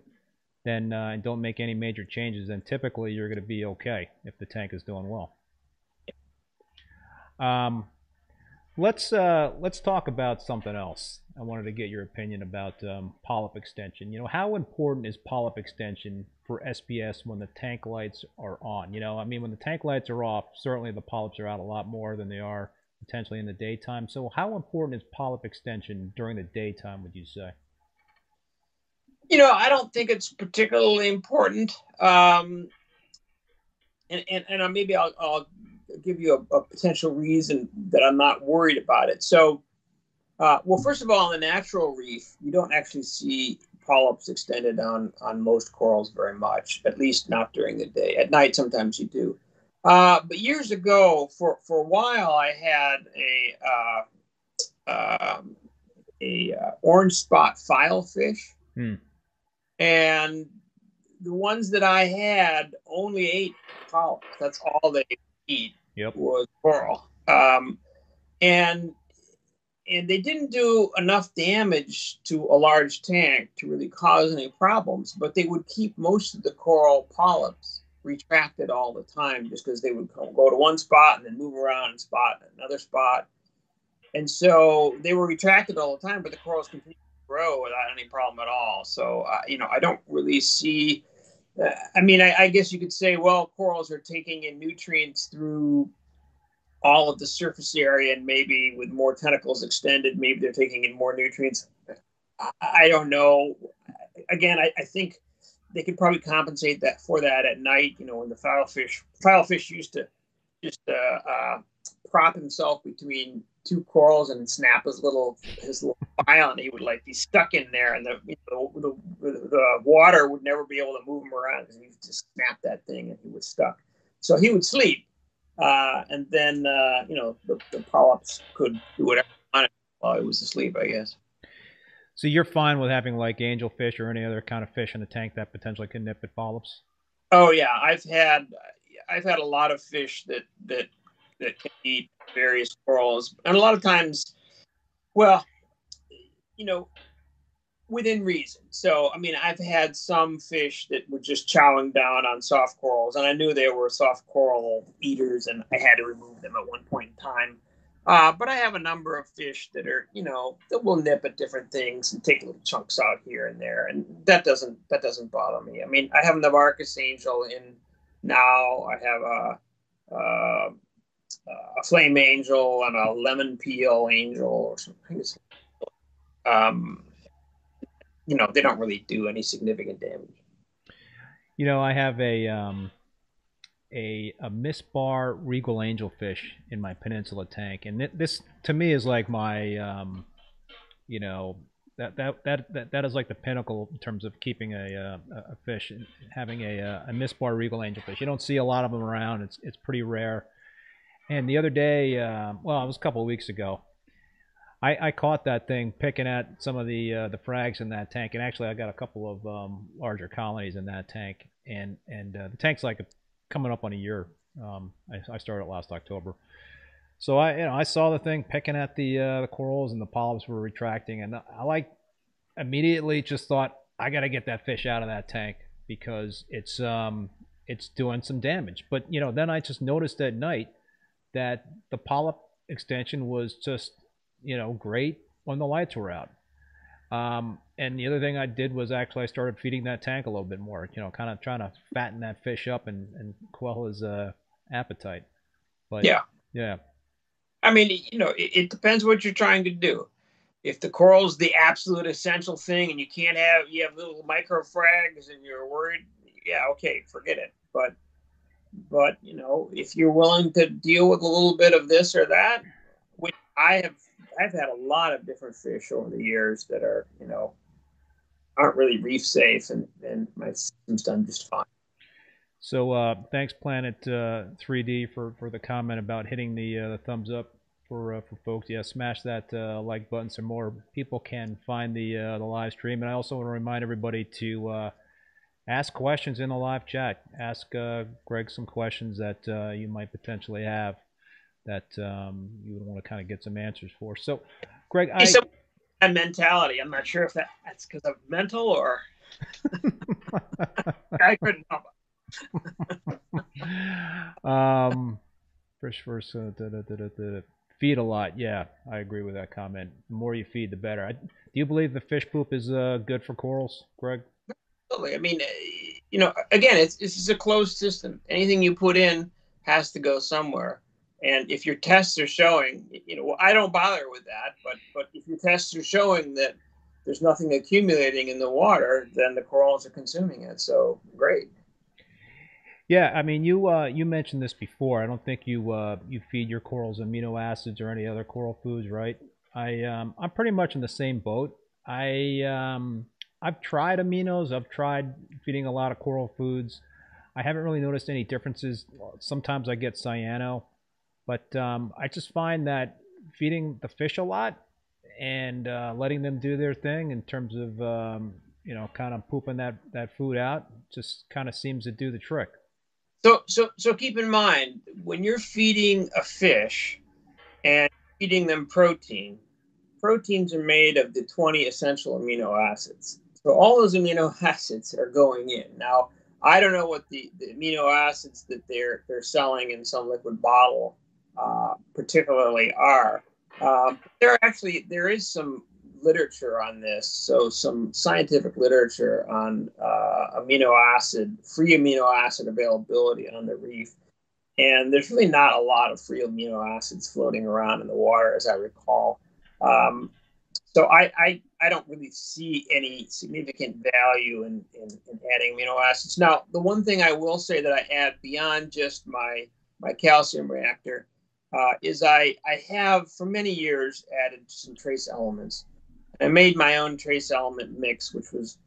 then uh, and don't make any major changes, then typically you're going to be okay if the tank is doing well. Um, let's uh, let's talk about something else. I wanted to get your opinion about um, polyp extension. You know, how important is polyp extension for SPS when the tank lights are on? You know, I mean, when the tank lights are off, certainly the polyps are out a lot more than they are potentially in the daytime. So, how important is polyp extension during the daytime? Would you say? You know, I don't think it's particularly important. Um, and, and, and maybe I'll, I'll give you a, a, potential reason that I'm not worried about it. So, uh, well, first of all, in the natural reef, you don't actually see polyps extended on on most corals very much, at least not during the day. At night, sometimes you do. Uh, but years ago, for for a while, I had a uh, um, a uh, orange spot filefish, hmm. and the ones that I had only ate polyps. That's all they eat. Yep. Was coral. Um, and and they didn't do enough damage to a large tank to really cause any problems, but they would keep most of the coral polyps retracted all the time just because they would go to one spot and then move around and spot another spot. And so they were retracted all the time, but the corals continued to grow without any problem at all. So, uh, you know, I don't really see. Uh, I mean, I, I guess you could say, well, corals are taking in nutrients through all of the surface area and maybe with more tentacles extended, maybe they're taking in more nutrients. I don't know. Again, I, I think they could probably compensate that for that at night. You know, when the filefish filefish used to just uh, uh, prop himself between two corals and snap his little his little file, and he would like be stuck in there, and the you know, the, the, the water would never be able to move him around because he just snap that thing and he was stuck. So he would sleep uh, and then uh, you know the, the polyps could do whatever while it was asleep, I guess. So you're fine with having like angelfish or any other kind of fish in the tank that potentially can nip at polyps? Oh yeah, I've had I've had a lot of fish that that that can eat various corals, and a lot of times, well, you know, within reason. So, I mean, I've had some fish that were just chowing down on soft corals, and I knew they were soft coral eaters, and I had to remove them at one point in time. Uh, but I have a number of fish that are, you know, that will nip at different things and take little chunks out here and there, and that doesn't that doesn't bother me. I mean, I have Navarchus angel in now. I have a, a, a flame angel and a lemon peel angel or something. Um, you know they don't really do any significant damage. You know, I have a um, a a Miss Bar Regal Angelfish in my Peninsula tank, and this to me is like my um, you know that, that that that that is like the pinnacle in terms of keeping a uh, a fish and having a uh, a Miss Bar Regal Angelfish. You don't see a lot of them around. It's it's pretty rare. And the other day, uh, well, it was a couple of weeks ago. I, I caught that thing picking at some of the uh, the frags in that tank, and actually I got a couple of um, larger colonies in that tank, and and uh, the tank's like a, coming up on a year. Um, I, I, started last October, so I you know I saw the thing picking at the uh, the corals, and the polyps were retracting, and I like immediately just thought I got to get that fish out of that tank because it's um it's doing some damage. But you know then I just noticed at night that the polyp extension was just you know, great when the lights were out. Um, and the other thing I did was actually I started feeding that tank a little bit more, you know, kind of trying to fatten that fish up and, and quell his uh, appetite. But yeah, yeah. I mean, you know, it, it depends what you're trying to do. If the coral's the absolute essential thing, and you can't have you have little micro frags, and you're worried, yeah, okay, forget it. But but you know, if you're willing to deal with a little bit of this or that, which I have I've had a lot of different fish over the years that are, you know, aren't really reef safe, and, and my system's done just fine. So uh, thanks, Planet uh, 3D, for, for the comment about hitting the, uh, the thumbs up for uh, for folks. Yeah, smash that uh, like button so more people can find the uh, the live stream. And I also want to remind everybody to ask questions in the live chat. Ask Greg some questions that you might potentially have that um, you would want to kind of get some answers for. So, Greg, I. So- mentality. I'm not sure if that, that's because of mental or I couldn't help um, fish first. Uh, da, da, da, feed a lot. Yeah, I agree with that comment. The more you feed, the better. I, do you believe the fish poop is uh, good for corals, Greg? Absolutely. I mean, you know, again, it's this is a closed system. Anything you put in has to go somewhere. And if your tests are showing, you know, I don't bother with that, but but if your tests are showing that there's nothing accumulating in the water, then the corals are consuming it. So great. Yeah, I mean, you uh, you mentioned this before. I don't think you uh, you feed your corals amino acids or any other coral foods, right? I um, I'm pretty much in the same boat. I um, I've tried aminos. I've tried feeding a lot of coral foods. I haven't really noticed any differences. Sometimes I get cyano, but um, I just find that feeding the fish a lot and uh, letting them do their thing in terms of um, you know kind of pooping that that food out just kind of seems to do the trick. So, so, so keep in mind when you're feeding a fish and feeding them protein, proteins are made of the 20 essential amino acids. So all those amino acids are going in. Now, I don't know what the, the amino acids that they're they're selling in some liquid bottle particularly are. Um, there actually there is some literature on this. So some scientific literature on uh, amino acid, free amino acid availability on the reef. And there's really not a lot of free amino acids floating around in the water, as I recall. Um, so I, I, I don't really see any significant value in, in, in, adding amino acids. Now, the one thing I will say that I add beyond just my my calcium reactor uh, is I, I have for many years added some trace elements. I made my own trace element mix, which was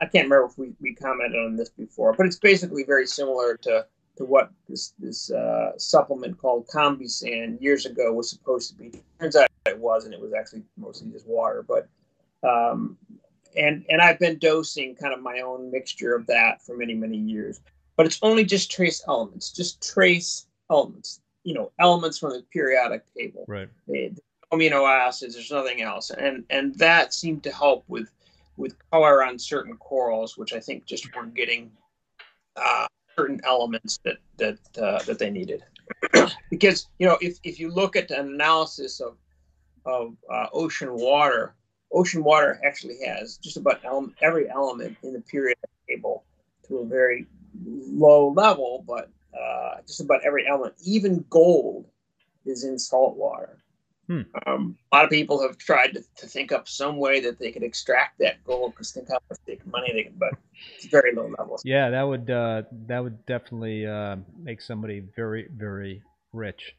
I can't remember if we, we commented on this before, but it's basically very similar to to what this this uh, supplement called Combisan years ago was supposed to be. Turns out it wasn't. It was actually mostly just water. But um, and and I've been dosing kind of my own mixture of that for many many years. But it's only just trace elements, just trace elements. You know, elements from the periodic table. Right. Amino acids. There's nothing else, and and that seemed to help with with color on certain corals, which I think just weren't getting uh, certain elements that that uh, that they needed. because you know, if if you look at an analysis of of uh, ocean water, ocean water actually has just about ele- every element in the periodic table to a very low level, but uh, just about every element, even gold, is in salt water. Hmm. Um, a lot of people have tried to, to, think up some way that they could extract that gold because think how much money they can, but it's very low levels. Yeah, that would uh, that would definitely uh, make somebody very very rich.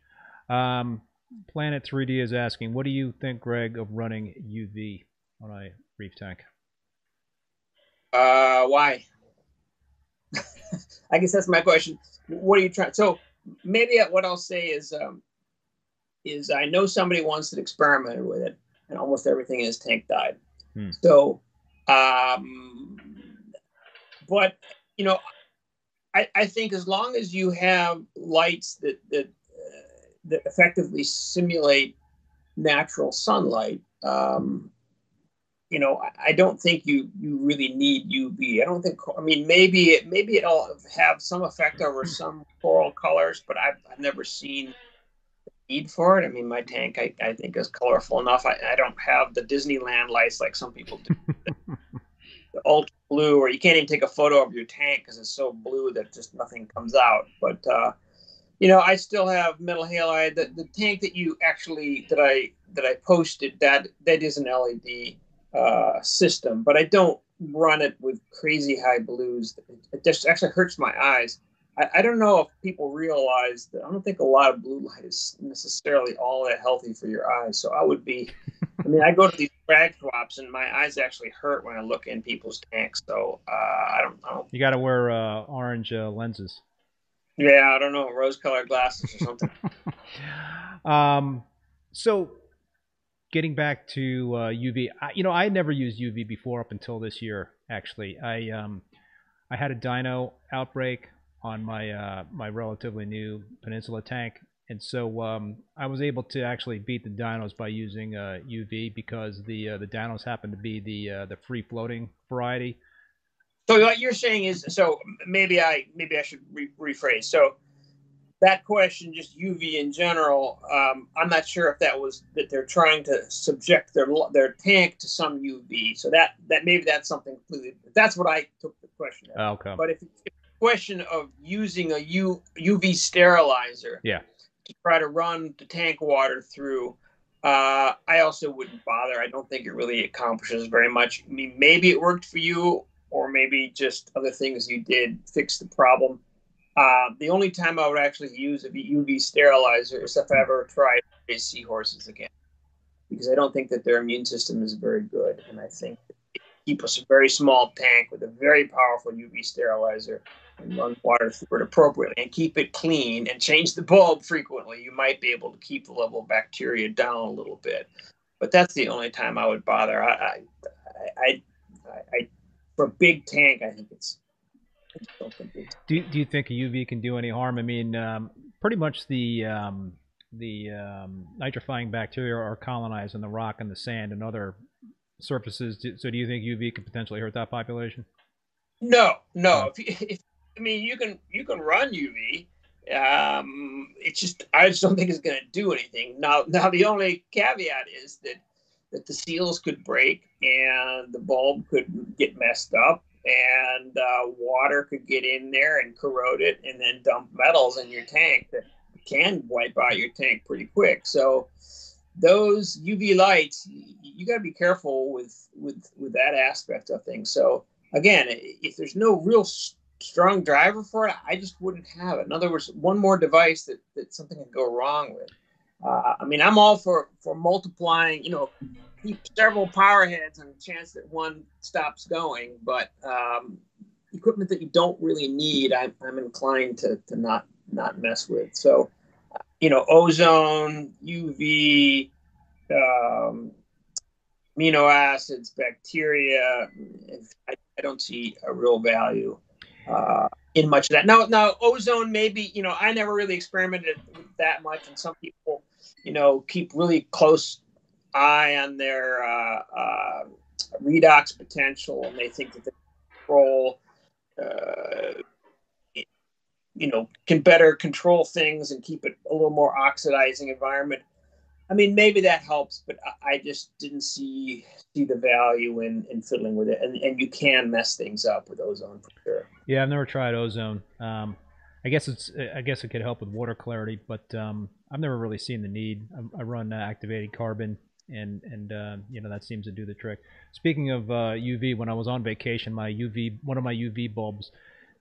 Um, Planet 3D is asking, what do you think, Greg, of running UV on a reef tank? Uh, why? I guess that's my question. What are you trying? So maybe what I'll say is um, is I know somebody once that experimented with it, and almost everything in his tank died. Hmm. So, um, but you know, I, I think as long as you have lights that that uh, that effectively simulate natural sunlight, um, you know, I, don't think you you really need UV. I don't think. I mean, maybe it maybe it'll have some effect over some coral colors, but I've, I've never seen need for it. I mean, my tank, I, I think, is colorful enough. I, I don't have the Disneyland lights like some people do. the ultra blue, or you can't even take a photo of your tank because it's so blue that just nothing comes out. But uh, you know, I still have metal halide. The, the tank that you actually that I that I posted that that is an LED uh, system, but I don't run it with crazy high blues. It just actually hurts my eyes I, I don't know if people realize that I don't think a lot of blue light is necessarily all that healthy for your eyes. So I would be, I mean, I go to these frag swaps and my eyes actually hurt when I look in people's tanks. So uh, I don't, know. You got to wear uh, orange uh, lenses. Yeah, I don't know, rose-colored glasses or something. um, so getting back to uh, UV, I, you know, I had never used UV before up until this year. Actually, I um, I had a dino outbreak on my uh, my relatively new Peninsula tank, and so um, I was able to actually beat the dinos by using uh, UV because the uh, the dinos happen to be the uh, the free floating variety. So what you're saying is, so maybe I maybe I should re- rephrase. So that question, just UV in general, um, I'm not sure if that was that they're trying to subject their their tank to some UV. So that that maybe that's something completely. That's what I took the question. Okay. But if, if question of using a U, UV sterilizer yeah. to try to run the tank water through. Uh, I also wouldn't bother. I don't think it really accomplishes very much. I mean, maybe it worked for you, or maybe just other things you did fix the problem. Uh, the only time I would actually use a UV sterilizer is if I ever try to raise seahorses again, because I don't think that their immune system is very good, and I think keep us a very small tank with a very powerful UV sterilizer and run water through it appropriately and keep it clean and change the bulb frequently, you might be able to keep the level of bacteria down a little bit. But that's the only time I would bother. I, I, I, I, I for a big tank, I think it's. Do, do you think a UV can do any harm? I mean, um, pretty much the um, the um, nitrifying bacteria are colonizing the rock and the sand and other surfaces. So, do you think UV could potentially hurt that population? No, no. If, if I mean, you can you can run UV. Um, it's just I just don't think it's going to do anything. Now, now the only caveat is that that the seals could break and the bulb could get messed up and uh, water could get in there and corrode it and then dump metals in your tank that can wipe out your tank pretty quick. So those UV lights, you got to be careful with with with that aspect of things. So again, if there's no real strong driver for it, I just wouldn't have it. In other words, one more device that, that something could go wrong with. Uh, I mean, I'm all for for multiplying. You know, several power heads and a chance that one stops going. But um, equipment that you don't really need, I'm, I'm inclined to to not not mess with. So, you know, ozone, UV, um, amino acids, bacteria. I, I don't see a real value uh, in much of that. Now, now ozone maybe you know I never really experimented with that much, and some people you know keep really close eye on their uh, uh, redox potential, and they think that they control. Uh, you know, can better control things and keep it a little more oxidizing environment. I mean, maybe that helps, but I just didn't see see the value in, in fiddling with it. And and you can mess things up with ozone for sure. Yeah, I've never tried ozone. Um, I guess it's I guess it could help with water clarity, but um, I've never really seen the need. I, I run uh, activated carbon, and and uh, you know that seems to do the trick. Speaking of uh, UV, when I was on vacation, my UV one of my UV bulbs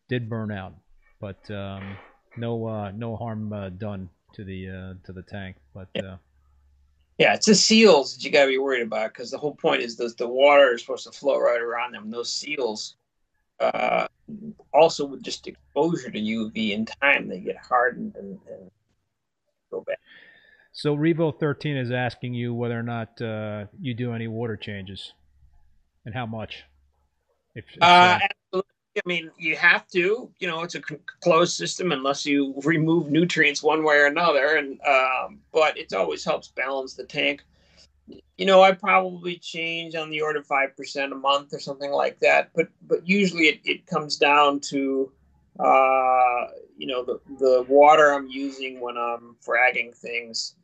did burn out, but um, no uh, no harm uh, done to the uh, to the tank. But yeah. Yeah, it's the seals that you got to be worried about because the whole point is that the water is supposed to flow right around them. Those seals, uh, also with just exposure to UV in time, they get hardened and, and go bad. So Revo 13 is asking you whether or not uh, you do any water changes, and how much. If, if uh. I mean, you have to. You know, it's a closed system unless you remove nutrients one way or another. And um, but it always helps balance the tank. You know, I probably change on the order of five percent a month or something like that. But but usually it, it comes down to uh, you know the the water I'm using when I'm fragging things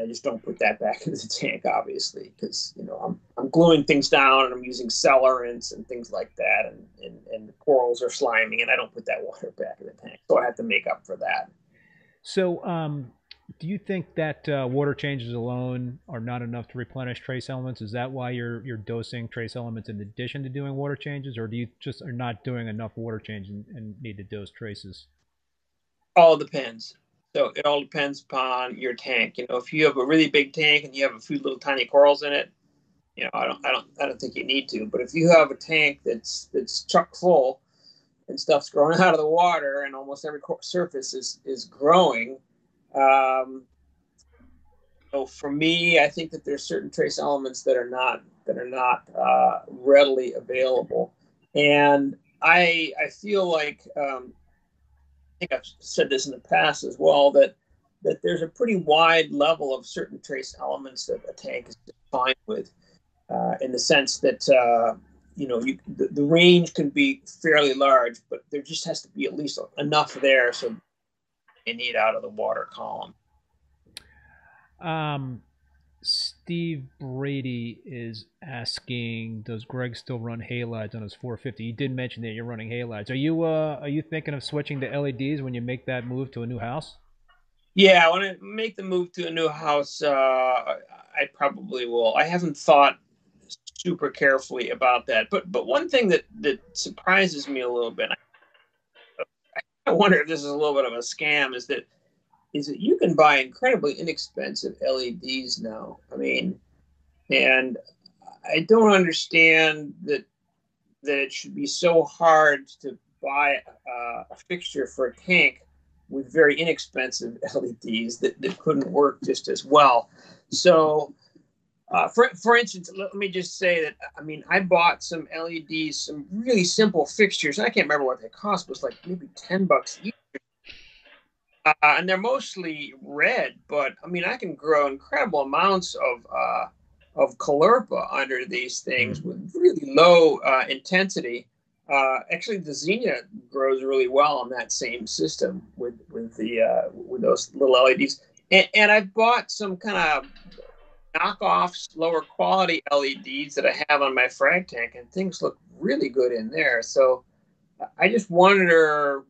I just don't put that back into the tank, obviously, because you know I'm I'm gluing things down and I'm using celerants and things like that, and, and and the corals are slimy, and I don't put that water back in the tank, so I have to make up for that. So, um, do you think that uh, water changes alone are not enough to replenish trace elements? Is that why you're you're dosing trace elements in addition to doing water changes, or do you just are not doing enough water changes and, and need to dose traces? All depends. So it all depends upon your tank. You know, if you have a really big tank and you have a few little tiny corals in it, you know, I don't, I don't, I don't think you need to. But if you have a tank that's that's chock full and stuff's growing out of the water and almost every surface is is growing, um, so for me, I think that there's certain trace elements that are not that are not uh, readily available, and I I feel like um, think I've said this in the past as well that that there's a pretty wide level of certain trace elements that a tank is fine with, uh, in the sense that uh, you know you, the, the, range can be fairly large, but there just has to be at least enough there so you need out of the water column. Um, Steve Brady is asking, does Greg still run halides on his 450? You did mention that you're running halides. Are you uh, are you thinking of switching to LEDs when you make that move to a new house? Yeah, when I make the move to a new house, uh, I probably will. I haven't thought super carefully about that, but but one thing that that surprises me a little bit, I, I wonder if this is a little bit of a scam, is that is that you can buy incredibly inexpensive LEDs now. I mean, and I don't understand that that it should be so hard to buy a fixture for a tank with very inexpensive LEDs that, that couldn't work just as well. So, uh, for, for instance, let me just say that I mean, I bought some LEDs, some really simple fixtures. I can't remember what they cost, it was like maybe 10 bucks each uh, and they're mostly red. But I mean, I can grow incredible amounts of uh, of caulerpa under these things mm-hmm. with really low uh, intensity. Uh, actually, the Xenia grows really well on that same system with with the uh, with those little LEDs. And, and I bought some kind of knockoffs, lower quality LEDs that I have on my frag tank, and things look really good in there. So I just wonder,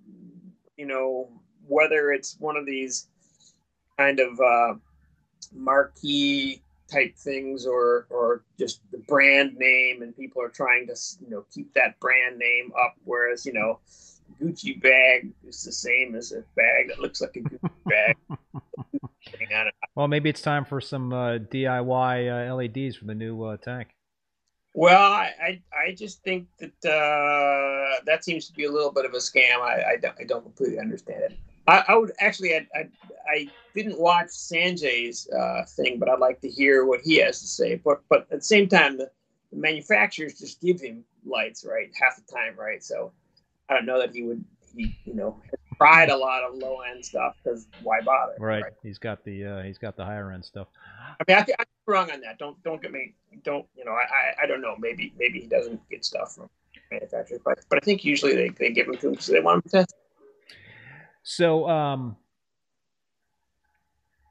you know, whether it's one of these kind of uh, marquee type things or or just the brand name and people are trying to you know keep that brand name up whereas you know Gucci bag is the same as a bag that looks like a Gucci bag. well, maybe it's time for some uh, DIY uh, LEDs for the new uh, tank. Well, I, I, I just think that uh, that seems to be a little bit of a scam. I, I, don't, I don't completely understand it. I, I would actually, I, I, I, didn't watch Sanjay's uh, thing, but I'd like to hear what he has to say. But, but at the same time, the, the manufacturers just give him lights, right, half the time, right? So I don't know that he would, he, you know, tried a lot of low end stuff because why bother? Right. right. He's got the uh, he's got the higher end stuff. I mean, I, I'm wrong on that. Don't don't get me. Don't you know? I, I, I don't know. Maybe maybe he doesn't get stuff from manufacturers, but but I think usually they, they give them to him because they want him to test. So, um,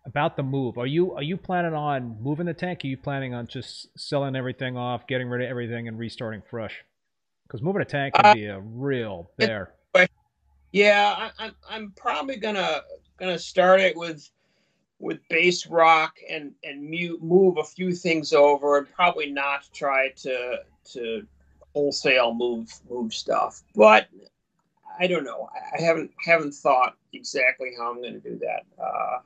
about the move, are you are you planning on moving the tank? Are you planning on just selling everything off, getting rid of everything, and restarting fresh? Because moving a tank can uh, be a real bear. Yeah, I, I'm I'm probably gonna gonna start it with with base rock and and mute, move a few things over, and probably not try to to wholesale move move stuff. But I don't know. I haven't haven't thought exactly how I'm going to do that. Uh,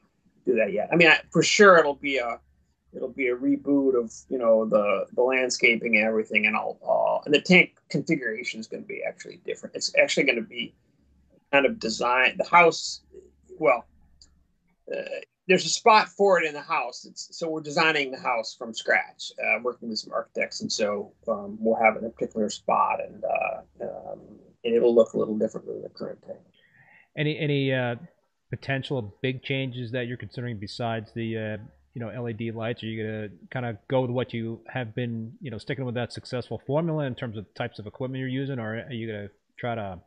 do that yet. I mean, I, for sure it'll be a it'll be a reboot of you know the the landscaping and everything, and I'll uh, and the tank configuration is going to be actually different. It's actually going to be kind of design the house. Well, uh, there's a spot for it in the house. It's, so we're designing the house from scratch, uh, working with some architects, and so um, we'll have a particular spot, and uh, um, and it'll look a little different than the current tank. Any any uh, potential big changes that you're considering besides the uh, you know LED lights? Are you gonna kind of go with what you have been you know sticking with that successful formula in terms of types of equipment you're using, or are you gonna try to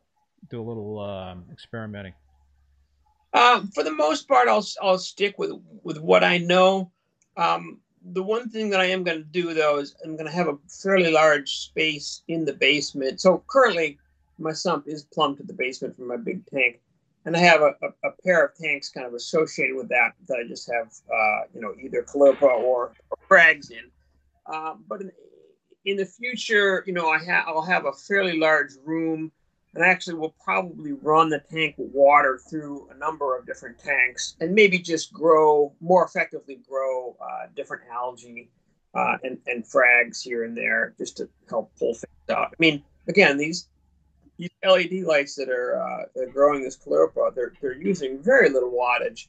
do a little um, experimenting? Um, for the most part, I'll I'll stick with with what I know. Um, the one thing that I am going to do though is I'm going to have a fairly large space in the basement. So currently, my sump is plumbed to the basement from my big tank, and I have a, a, a pair of tanks kind of associated with that that I just have, uh, you know, either caulerpa or, or frags in. Uh, but in, in, the future, you know, I ha- I'll have a fairly large room and actually we'll probably run the tank water through a number of different tanks and maybe just grow more effectively grow uh, different algae uh, and, and frags here and there just to help pull things out. I mean, again, these these LED lights that are, uh, growing this caulerpa, they're, they're using very little wattage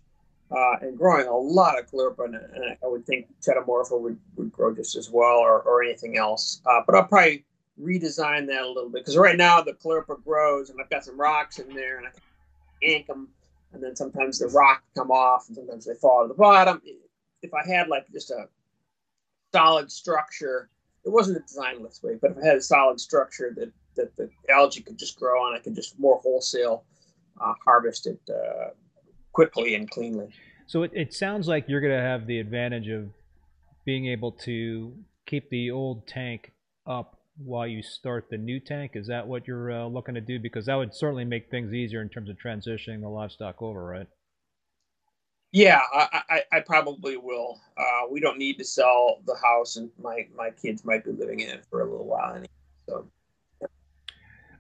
uh, and growing a lot of caulerpa, and, and I would think Chaetomorpha would, would grow just as well or, or anything else. Uh, but I'll probably redesign that a little bit because right now the caulerpa grows and I've got some rocks in there and I can ink them and then sometimes the rock come off and sometimes they fall to the bottom. If I had like just a solid structure, it wasn't designed this way, but if I had a solid structure that that the algae could just grow on, I could just more wholesale uh, harvest it uh, quickly and cleanly. So it, it sounds like you're going to have the advantage of being able to keep the old tank up while you start the new tank? Is that what you're uh, looking to do? Because that would certainly make things easier in terms of transitioning the livestock over, right? Yeah, I, I, I probably will. Uh, we don't need to sell the house, and my, my kids might be living in it for a little while anyway. So.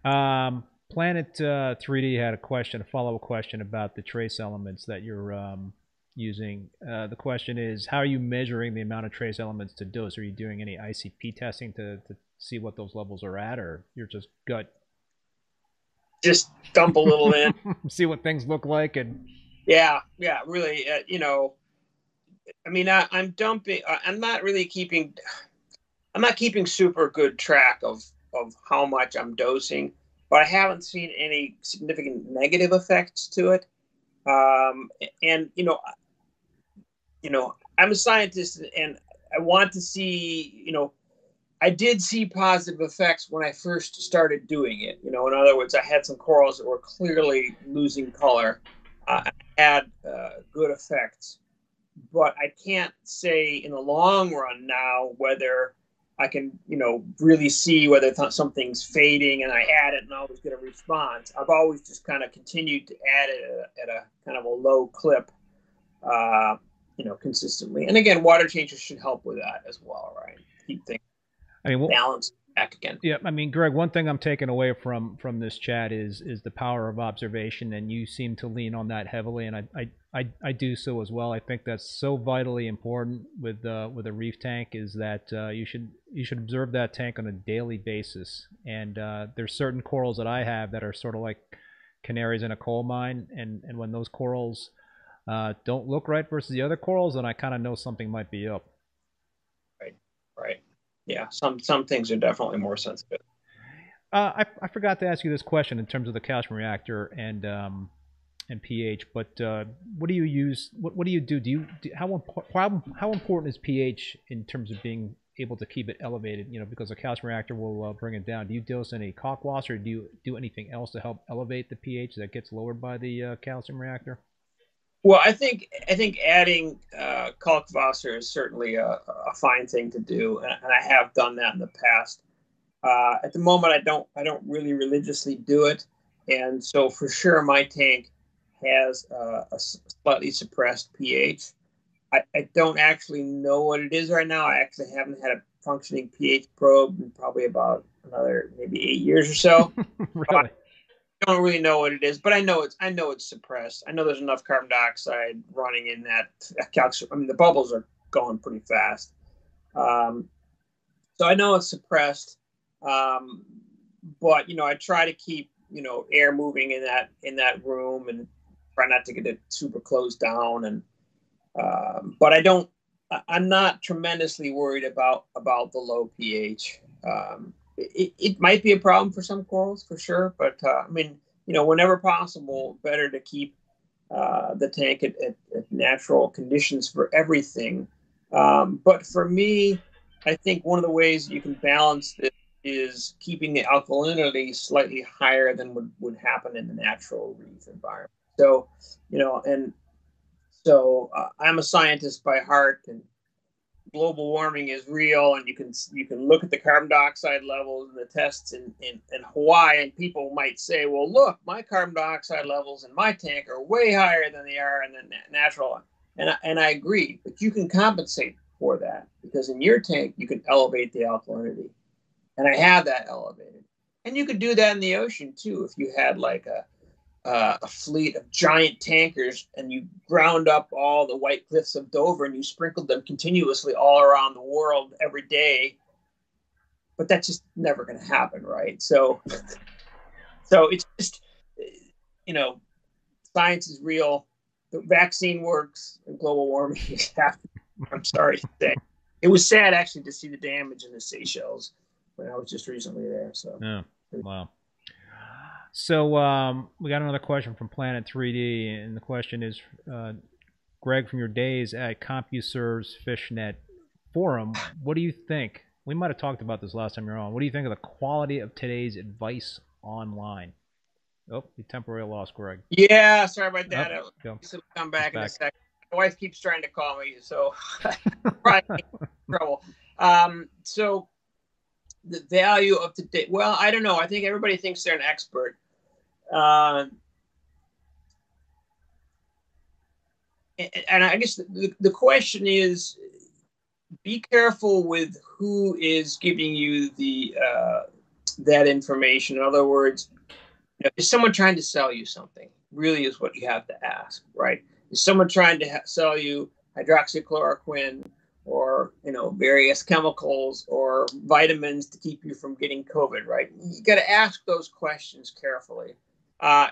Um, Planet uh, 3D had a question, a follow-up question about the trace elements that you're um, using. Uh, the question is, how are you measuring the amount of trace elements to dose? Are you doing any ICP testing to, to see what those levels are at, or you're just gut? Just dump a little in, see what things look like, and yeah, yeah, really, uh, you know, I mean, I, I'm dumping. I'm not really keeping. I'm not keeping super good track of of how much I'm dosing, but I haven't seen any significant negative effects to it. Um, and you know, you know, I'm a scientist, and I want to see, you know, I did see positive effects when I first started doing it. You know, in other words, I had some corals that were clearly losing color, uh, had uh, good effects, but I can't say in the long run now whether I can, you know, really see whether something's fading and I add it and I always get a response. I've always just kind of continued to add it at a, at a kind of a low clip, uh, you know, consistently. And again, water changes should help with that as well, right? Keep things I mean, balance back again. Yeah, I mean, Greg, one thing I'm taking away from from this chat is is the power of observation, and you seem to lean on that heavily, and I I, I, I do so as well. I think that's so vitally important with uh, with a reef tank is that uh, you should you should observe that tank on a daily basis, and uh, there's certain corals that I have that are sort of like canaries in a coal mine, and and when those corals uh, don't look right versus the other corals, then I kind of know something might be up. Right, right yeah, some some things are definitely more sensitive. Uh, I, I forgot to ask you this question in terms of the calcium reactor and um, and pH, but uh, what do you use? What, what do you do? Do you do, how, how how important is pH in terms of being able to keep it elevated? You know, because a calcium reactor will uh, bring it down. Do you dose any kalkwas or do you do anything else to help elevate the pH that gets lowered by the uh, calcium reactor? Well, I think I think adding uh, Kalkwasser is certainly a, a, fine thing to do, and, and, I have done that in the past. Uh, at the moment, I don't I don't really religiously do it, and so for sure my tank has uh, a slightly suppressed pH. I, I don't actually know what it is right now. I actually haven't had a functioning pH probe in probably about another maybe eight years or so. really? don't really know what it is, but I know it's I know it's suppressed. I know there's enough carbon dioxide running in that calcium. I mean, the bubbles are going pretty fast, um, so I know it's suppressed. Um, but you know, I try to keep you know air moving in that in that room and try not to get it super closed down. And um, but I don't. I'm not tremendously worried about about the low pH. Um, it, it might be a problem for some corals for sure, but uh, I mean, you know, whenever possible, better to keep uh, the tank at, at, at, natural conditions for everything. Um, but for me, I think one of the ways you can balance this is keeping the alkalinity slightly higher than would, would happen in the natural reef environment. So, you know, and so uh, I'm a scientist by heart, and global warming is real and you can you can look at the carbon dioxide levels and the tests in, in, in Hawaii and people might say, well, look, my carbon dioxide levels in my tank are way higher than they are in the natural. And I, and I agree, but you can compensate for that because in your tank you can elevate the alkalinity. And I have that elevated. And you could do that in the ocean too if you had like a uh, a fleet of giant tankers and you ground up all the white cliffs of Dover and you sprinkled them continuously all around the world every day. But that's just never going to happen, right? So, so it's just, you know, science is real. The vaccine works and global warming is happening. I'm sorry to say. It was sad actually to see the damage in the Seychelles when I was just recently there. So, yeah. Wow. So um, we got another question from Planet 3D, and the question is, uh, Greg, from your days at CompuServe's Fishnet forum, what do you think? We might have talked about this last time you're on. What do you think of the quality of today's advice online? Oh, you temporarily lost Greg. Yeah, sorry about that. Oh, I'll come back, back in a second. My wife keeps trying to call me, so trouble. Um, so the value of today. Well, I don't know. I think everybody thinks they're an expert. Uh, and I guess the, the question is be careful with who is giving you the uh, that information. In other words, is someone trying to sell you something? Really, is what you have to ask, right? Is someone trying to ha- sell you hydroxychloroquine or you know various chemicals or vitamins to keep you from getting COVID? Right? You got to ask those questions carefully. Uh,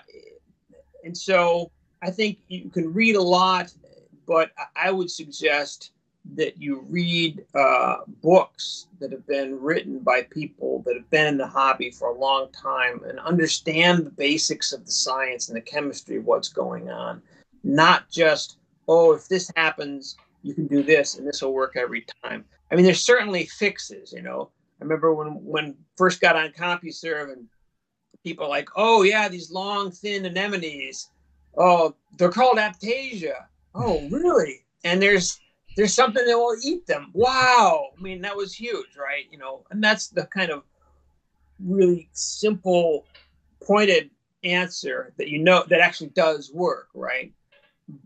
and so I think you can read a lot, but I would suggest that you read uh, books that have been written by people that have been in the hobby for a long time and understand the basics of the science and the chemistry of what's going on. Not just, oh, if this happens, you can do this and this will work every time. I mean, there's certainly fixes, you know. I remember when when first got on CompuServe and people like, oh yeah, these long, thin anemones. Oh, they're called Aiptasia. Oh, really? And there's there's something that will eat them. Wow. I mean, that was huge, right? You know, and that's the kind of really simple, pointed answer that you know that actually does work, right?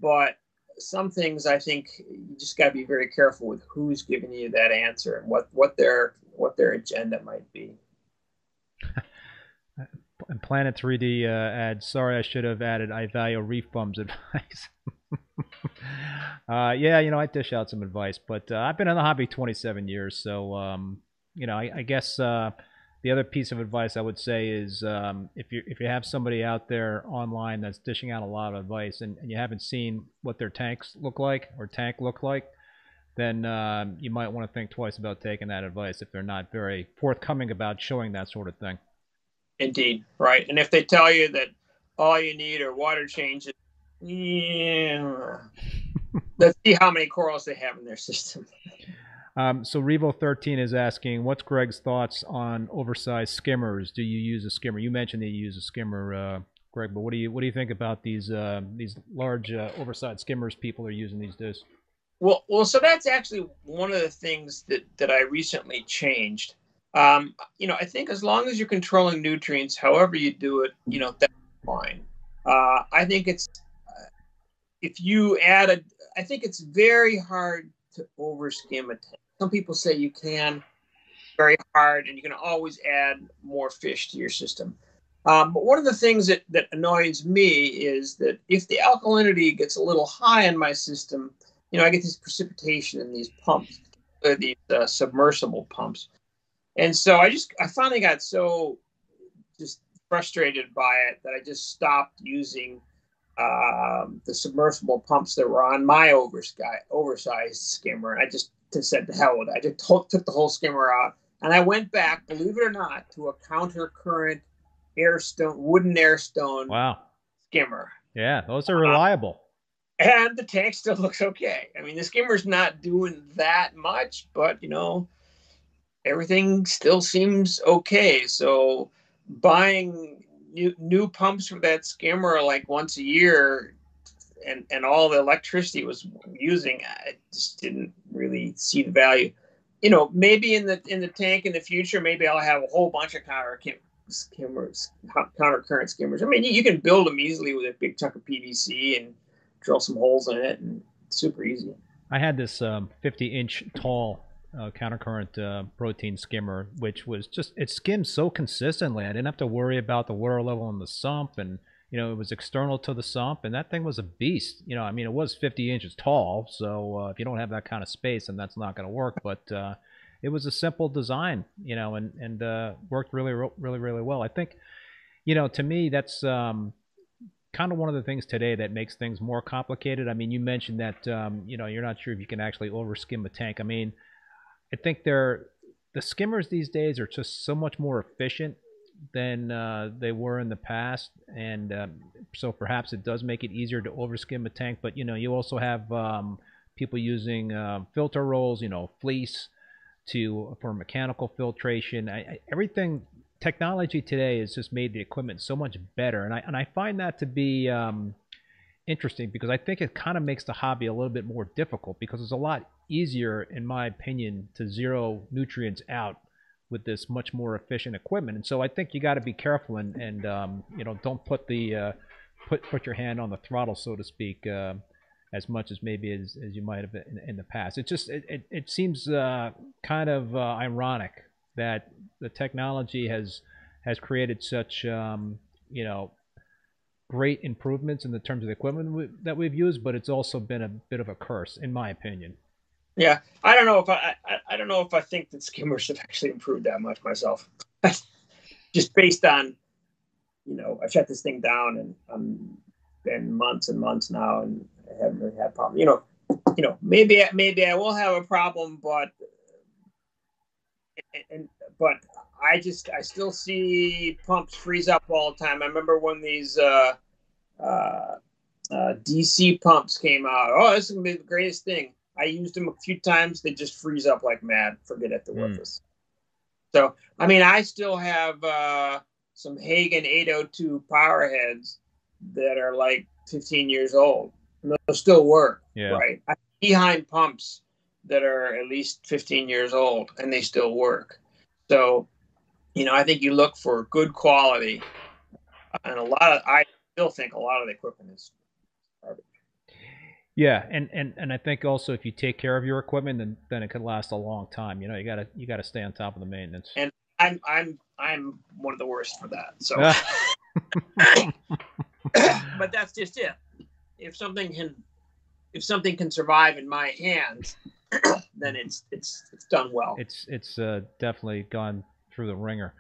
But some things I think you just got to be very careful with who's giving you that answer and what what their what their agenda might be. and Planet 3D uh, adds, sorry, I should have added I value reef bums advice. uh, yeah, you know, I dish out some advice, but uh, I've been in the hobby 27 years, so um, you know, I, I guess uh, the other piece of advice I would say is um, if you if you have somebody out there online that's dishing out a lot of advice and, and you haven't seen what their tanks look like or tank look like, then um, you might want to think twice about taking that advice if they're not very forthcoming about showing that sort of thing. Indeed, right. And if they tell you that all you need are water changes, yeah. Let's see how many corals they have in their system. Um, so Revo 13 is asking, what's Greg's thoughts on oversized skimmers? Do you use a skimmer? You mentioned that you use a skimmer, uh, Greg, but what do you what do you think about these uh, these large uh, oversized skimmers people are using these days? Well, well, so that's actually one of the things that that I recently changed. Um, you know, I think as long as you're controlling nutrients, however you do it, you know, that's fine. Uh, I think it's uh, if you add a, I think it's very hard to overskim a tank. Some people say you can, very hard, and you can always add more fish to your system. Um, but one of the things that, that annoys me is that if the alkalinity gets a little high in my system, you know, I get this precipitation in these pumps, these uh, submersible pumps. And so I just I finally got so just frustrated by it that I just stopped using um, the submersible pumps that were on my oversized, oversized skimmer. I just, just said to hell with it. I just took, took the whole skimmer out and I went back, believe it or not, to a counter current air stone, wooden air stone wow. skimmer. Yeah, those are reliable. Uh, and the tank still looks okay. I mean, the skimmer's not doing that much, but you know, everything still seems okay. So buying new new pumps for that skimmer like once a year and and all the electricity was using i just didn't really see the value. You know maybe in the in the tank in the future maybe i'll have a whole bunch of counter skimmers counter current skimmers i mean you, can build them easily with a big chunk of pvc and drill some holes in it and super easy. I had this um, 50 inch tall uh, countercurrent uh, protein skimmer, which was just it skimmed so consistently. I didn't have to worry about the water level in the sump, and you know it was external to the sump, and that thing was a beast. You know, I mean, it was 50 inches tall, so uh, if you don't have that kind of space, then that's not going to work. But uh, it was a simple design, you know, and and uh, worked really, really, really well. I think, you know, to me, that's um, kind of one of the things today that makes things more complicated. I mean, you mentioned that um, you know you're not sure if you can actually overskim a tank. I mean, I think they're the skimmers these days are just so much more efficient than uh, they were in the past, and um, so perhaps it does make it easier to overskim a tank. But you know, you also have um, people using uh, filter rolls, you know, fleece to for mechanical filtration. I, I, everything technology today has just made the equipment so much better, and I and I find that to be um, interesting because I think it kind of makes the hobby a little bit more difficult because it's a lot easier, in my opinion, to zero nutrients out with this much more efficient equipment. And so I think you got to be careful and and um, you know don't put the uh, put put your hand on the throttle, so to speak. Uh, as much as maybe as, as you might have in, in the past. It just it, it, it seems uh, kind of uh, ironic that the technology has has created such um, you know great improvements in the terms of the equipment we, that we've used, but it's also been a bit of a curse, in my opinion. Yeah, I don't know if I, I, I don't know if I think that skimmers have actually improved that much myself. Just based on, you know, I've shut this thing down and I'm been months and months now and I haven't really had a problem. You know, you know, maybe maybe I will have a problem, but and but I just I still see pumps freeze up all the time. I remember when these uh, uh, uh, DC pumps came out. Oh, this is gonna be the greatest thing. I used them a few times. They just freeze up like mad. Forget it, they're mm. worthless. So I mean, I still have uh, some Hagen 802 power heads that are like 15 years old. And they'll still work, yeah. right? I behind pumps that are at least 15 years old and they still work. So, you know, I think you look for good quality, and a lot of I still think a lot of the equipment is garbage. Yeah, and, and and I think also if you take care of your equipment, then then it can last a long time. You know, you gotta you gotta stay on top of the maintenance. And I'm I'm I'm one of the worst for that. So, but that's just it. If something can if something can survive in my hands, then it's it's it's done well. It's it's uh, definitely gone through the ringer.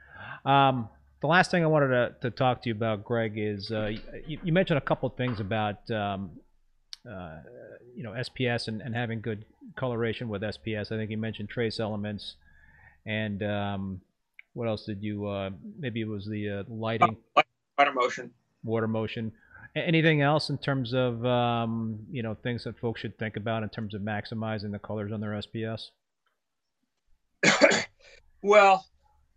Um, the last thing I wanted to, to talk to you about, Greg, is uh, you, you, mentioned a couple of things about um, uh, you know SPS and, and having good coloration with SPS. I think you mentioned trace elements, and um, what else did you? Uh, maybe it was the uh, lighting, water motion, water motion. Anything else in terms of um, you know things that folks should think about in terms of maximizing the colors on their SPS? well,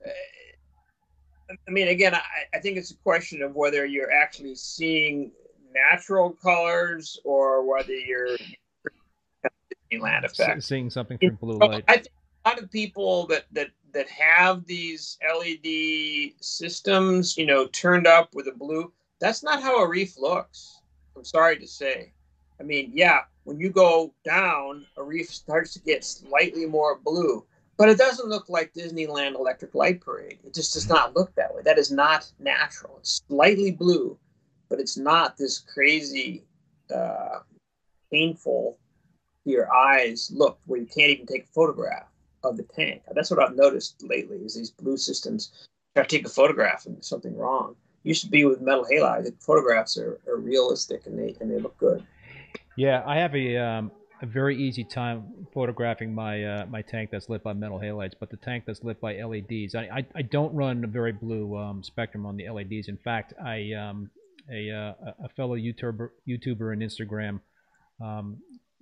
I mean, again, I, I think it's a question of whether you're actually seeing natural colors or whether you're Disneyland effect. Seeing something through blue light. I think a lot of people that that that have these LED systems, you know, turned up with a blue that's not how a reef looks. I'm sorry to say. I mean, yeah, when you go down, a reef starts to get slightly more blue, but it doesn't look like Disneyland Electric Light Parade. It just does not look that way. That is not natural. It's slightly blue, but it's not this crazy, uh, painful to your eyes look where you can't even take a photograph of the tank. That's what I've noticed lately is these blue systems try to take a photograph and something wrong used to be with metal halide. The photographs are, are realistic and they and they look good. Yeah, I have a um, a very easy time photographing my uh, my tank that's lit by metal halides, but the tank that's lit by LEDs, I I, I don't run a very blue um, spectrum on the LEDs. In fact, I um, a uh, a fellow YouTuber YouTuber and Instagram um,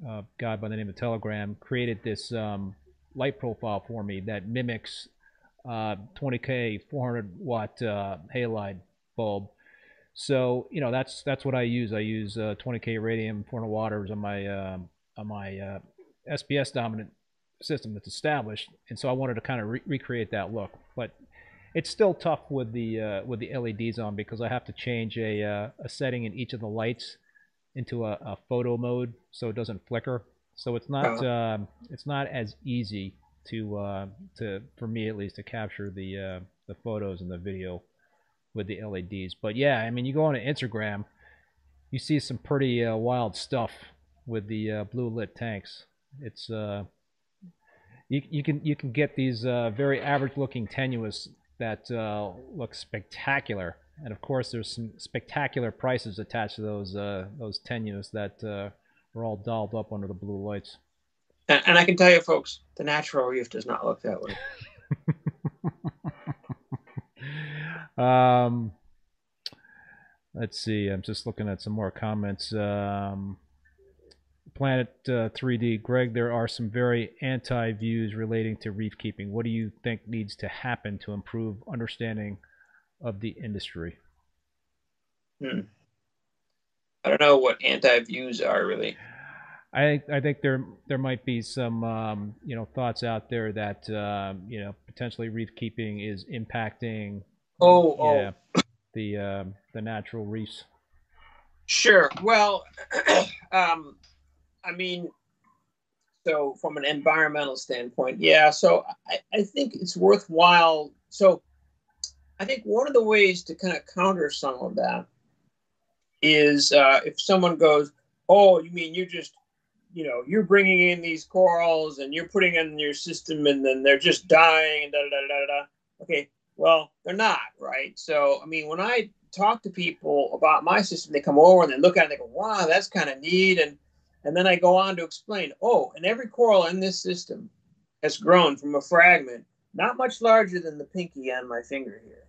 uh, guy by the name of Telegram created this um, light profile for me that mimics uh, 20k 400 watt uh, halide bulb. So you know that's that's what I use. I use uh, 20k radium 400 watts on my uh, on my uh, SPS dominant system that's established, and so I wanted to kind of re- recreate that look. But it's still tough with the uh, with the LEDs on because I have to change a uh, a setting in each of the lights into a, a, photo mode so it doesn't flicker. So it's not uh-huh. um, it's not as easy to uh, to for me at least to capture the uh, the photos and the video with the LEDs. But yeah, I mean, you go on Instagram, you see some pretty uh, wild stuff with the uh, blue lit tanks. It's uh, you you can you can get these uh, very average looking tenuis that uh, look spectacular, and of course there's some spectacular prices attached to those uh, those tenuis that uh, are all dolled up under the blue lights. And, and I can tell you, folks, the natural reef does not look that way. um, let's see. I'm just looking at some more comments. Um, Planet uh, 3D, Greg, there are some very anti views relating to reef keeping. What do you think needs to happen to improve understanding of the industry? Hmm. I don't know what anti views are really. I I think there there might be some um, you know thoughts out there that um, you know potentially reef keeping is impacting oh, oh. yeah oh. the um, the natural reefs. Sure. Well, um, I mean, so from an environmental standpoint, yeah. So I, I think it's worthwhile. So I think one of the ways to kind of counter some of that is uh, if someone goes, "Oh, you mean you're just, you know, you're bringing in these corals and you're putting in your system, and then they're just dying and da da da da da." Okay, well, they're not, right? So I mean, when I talk to people about my system, they come over and they look at it and they go, "Wow, that's kind of neat," and and then I go on to explain, oh, and every coral in this system has grown from a fragment not much larger than the pinky on my finger here.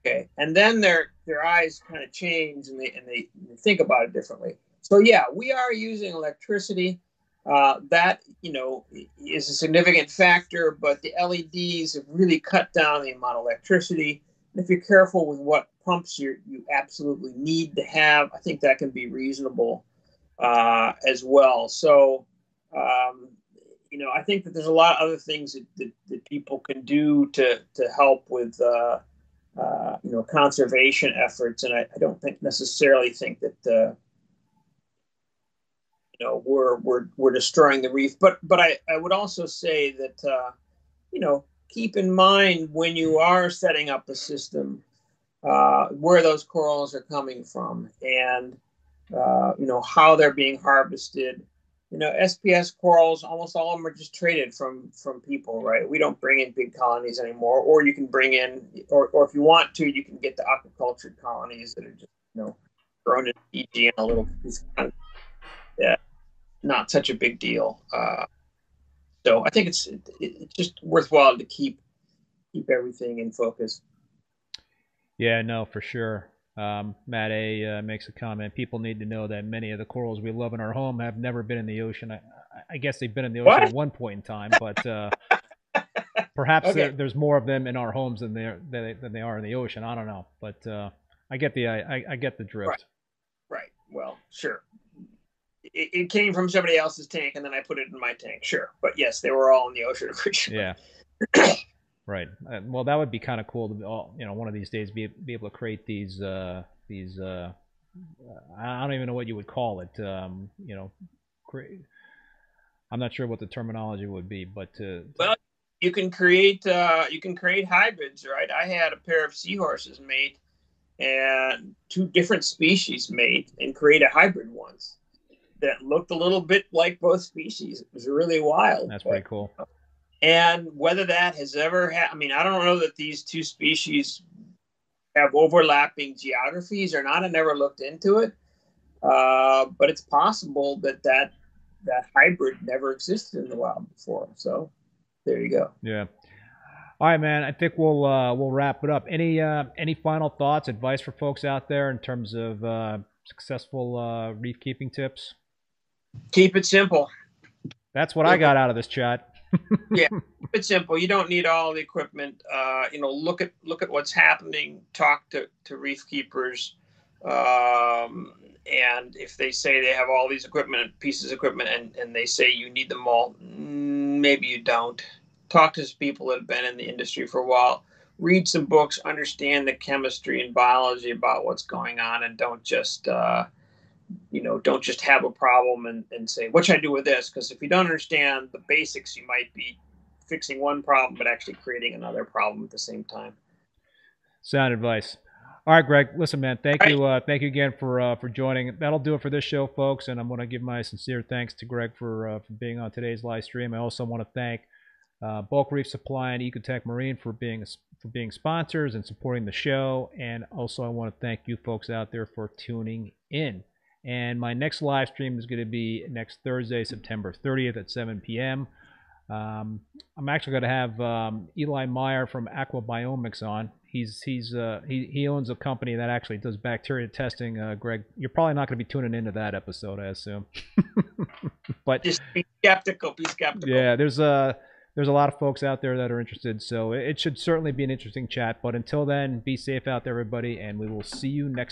Okay. And then their their eyes kind of change and they and they, they think about it differently. So yeah, we are using electricity. Uh, that you know is a significant factor, but the LEDs have really cut down the amount of electricity. And if you're careful with what pumps you you absolutely need to have, I think that can be reasonable uh, as well. So, um, you know, I think that there's a lot of other things that, that, that people can do to, to help with, uh, uh, you know, conservation efforts. And I, I, don't think necessarily think that, uh, you know, we're, we're, we're destroying the reef. But, but I, I would also say that, uh, you know, keep in mind when you are setting up a system uh, where those corals are coming from. And, uh, you know, how they're being harvested. You know, SPS corals, almost all of them are just traded from from people, right? We don't bring in big colonies anymore, or you can bring in, or, or if you want to, you can get the aquaculture colonies that are just, you know, grown in Fiji and a little, kind of, yeah, not such a big deal. Uh, so I think it's it, it's just worthwhile to keep keep everything in focus. Yeah, no, for sure. Um, Matt A uh, makes a comment. People need to know that many of the corals we love in our home have never been in the ocean. I, I guess they've been in the ocean what? at one point in time, but uh, perhaps okay. there, there's more of them in our homes than they than they are in the ocean. I don't know, but uh, I get the I, I get the drift. Right. right. Well, sure. It, it, came from somebody else's tank, and then I put it in my tank. Sure, but yes, they were all in the ocean. Yeah. Right. Uh, well, that would be kind of cool to, you know, one of these days be be able to create these uh, these. Uh, I don't even know what you would call it. Um, you know, create. I'm not sure what the terminology would be, but to, well, you can create uh, you can create hybrids, right? I had a pair of seahorses mate, and two different species mate, and create a hybrid once that looked a little bit like both species. It was really wild. That's but, pretty cool. And whether that has ever had, I mean, I don't know that these two species have overlapping geographies or not. I never looked into it, uh, but it's possible that that that hybrid never existed in the wild before. So there you go. Yeah. All right, man. I think we'll uh, we'll wrap it up. Any uh, any final thoughts, advice for folks out there in terms of uh, successful uh, reef keeping tips? Keep it simple. That's what I got out of this chat yeah, it's simple. You don't need all the equipment. Uh, you know, look at look at what's happening. Talk to to reef keepers, um, and if they say they have all these equipment pieces of equipment, and and they say you need them all, mm, maybe you don't. Talk to people that have been in the industry for a while. Read some books, understand the chemistry and biology about what's going on, and don't just uh, you know, don't just have a problem and, and say, what should I do with this? Because if you don't understand the basics, you might be fixing one problem, but actually creating another problem at the same time. Sound advice. All right, Greg. Listen, man. Thank All you. Uh, thank you again for uh, for joining. That'll do it for this show, folks. And I'm going to give my sincere thanks to Greg for uh, for being on today's live stream. I also want to thank uh, Bulk Reef Supply and Ecotech Marine for being for being sponsors and supporting the show. And also, I want to thank you folks out there for tuning in. And my next live stream is going to be next Thursday, September 30th at 7 p.m. Um, I'm actually going to have um, Eli Meyer from Aquabiomics on. He's he's uh, he he owns a company that actually does bacteria testing. Uh, Greg, you're probably not going to be tuning into that episode, I assume. but Just be skeptical. Be skeptical. yeah, there's a there's a lot of folks out there that are interested, so it it should certainly be an interesting chat. But until then, be safe out there, everybody, and we will see you next.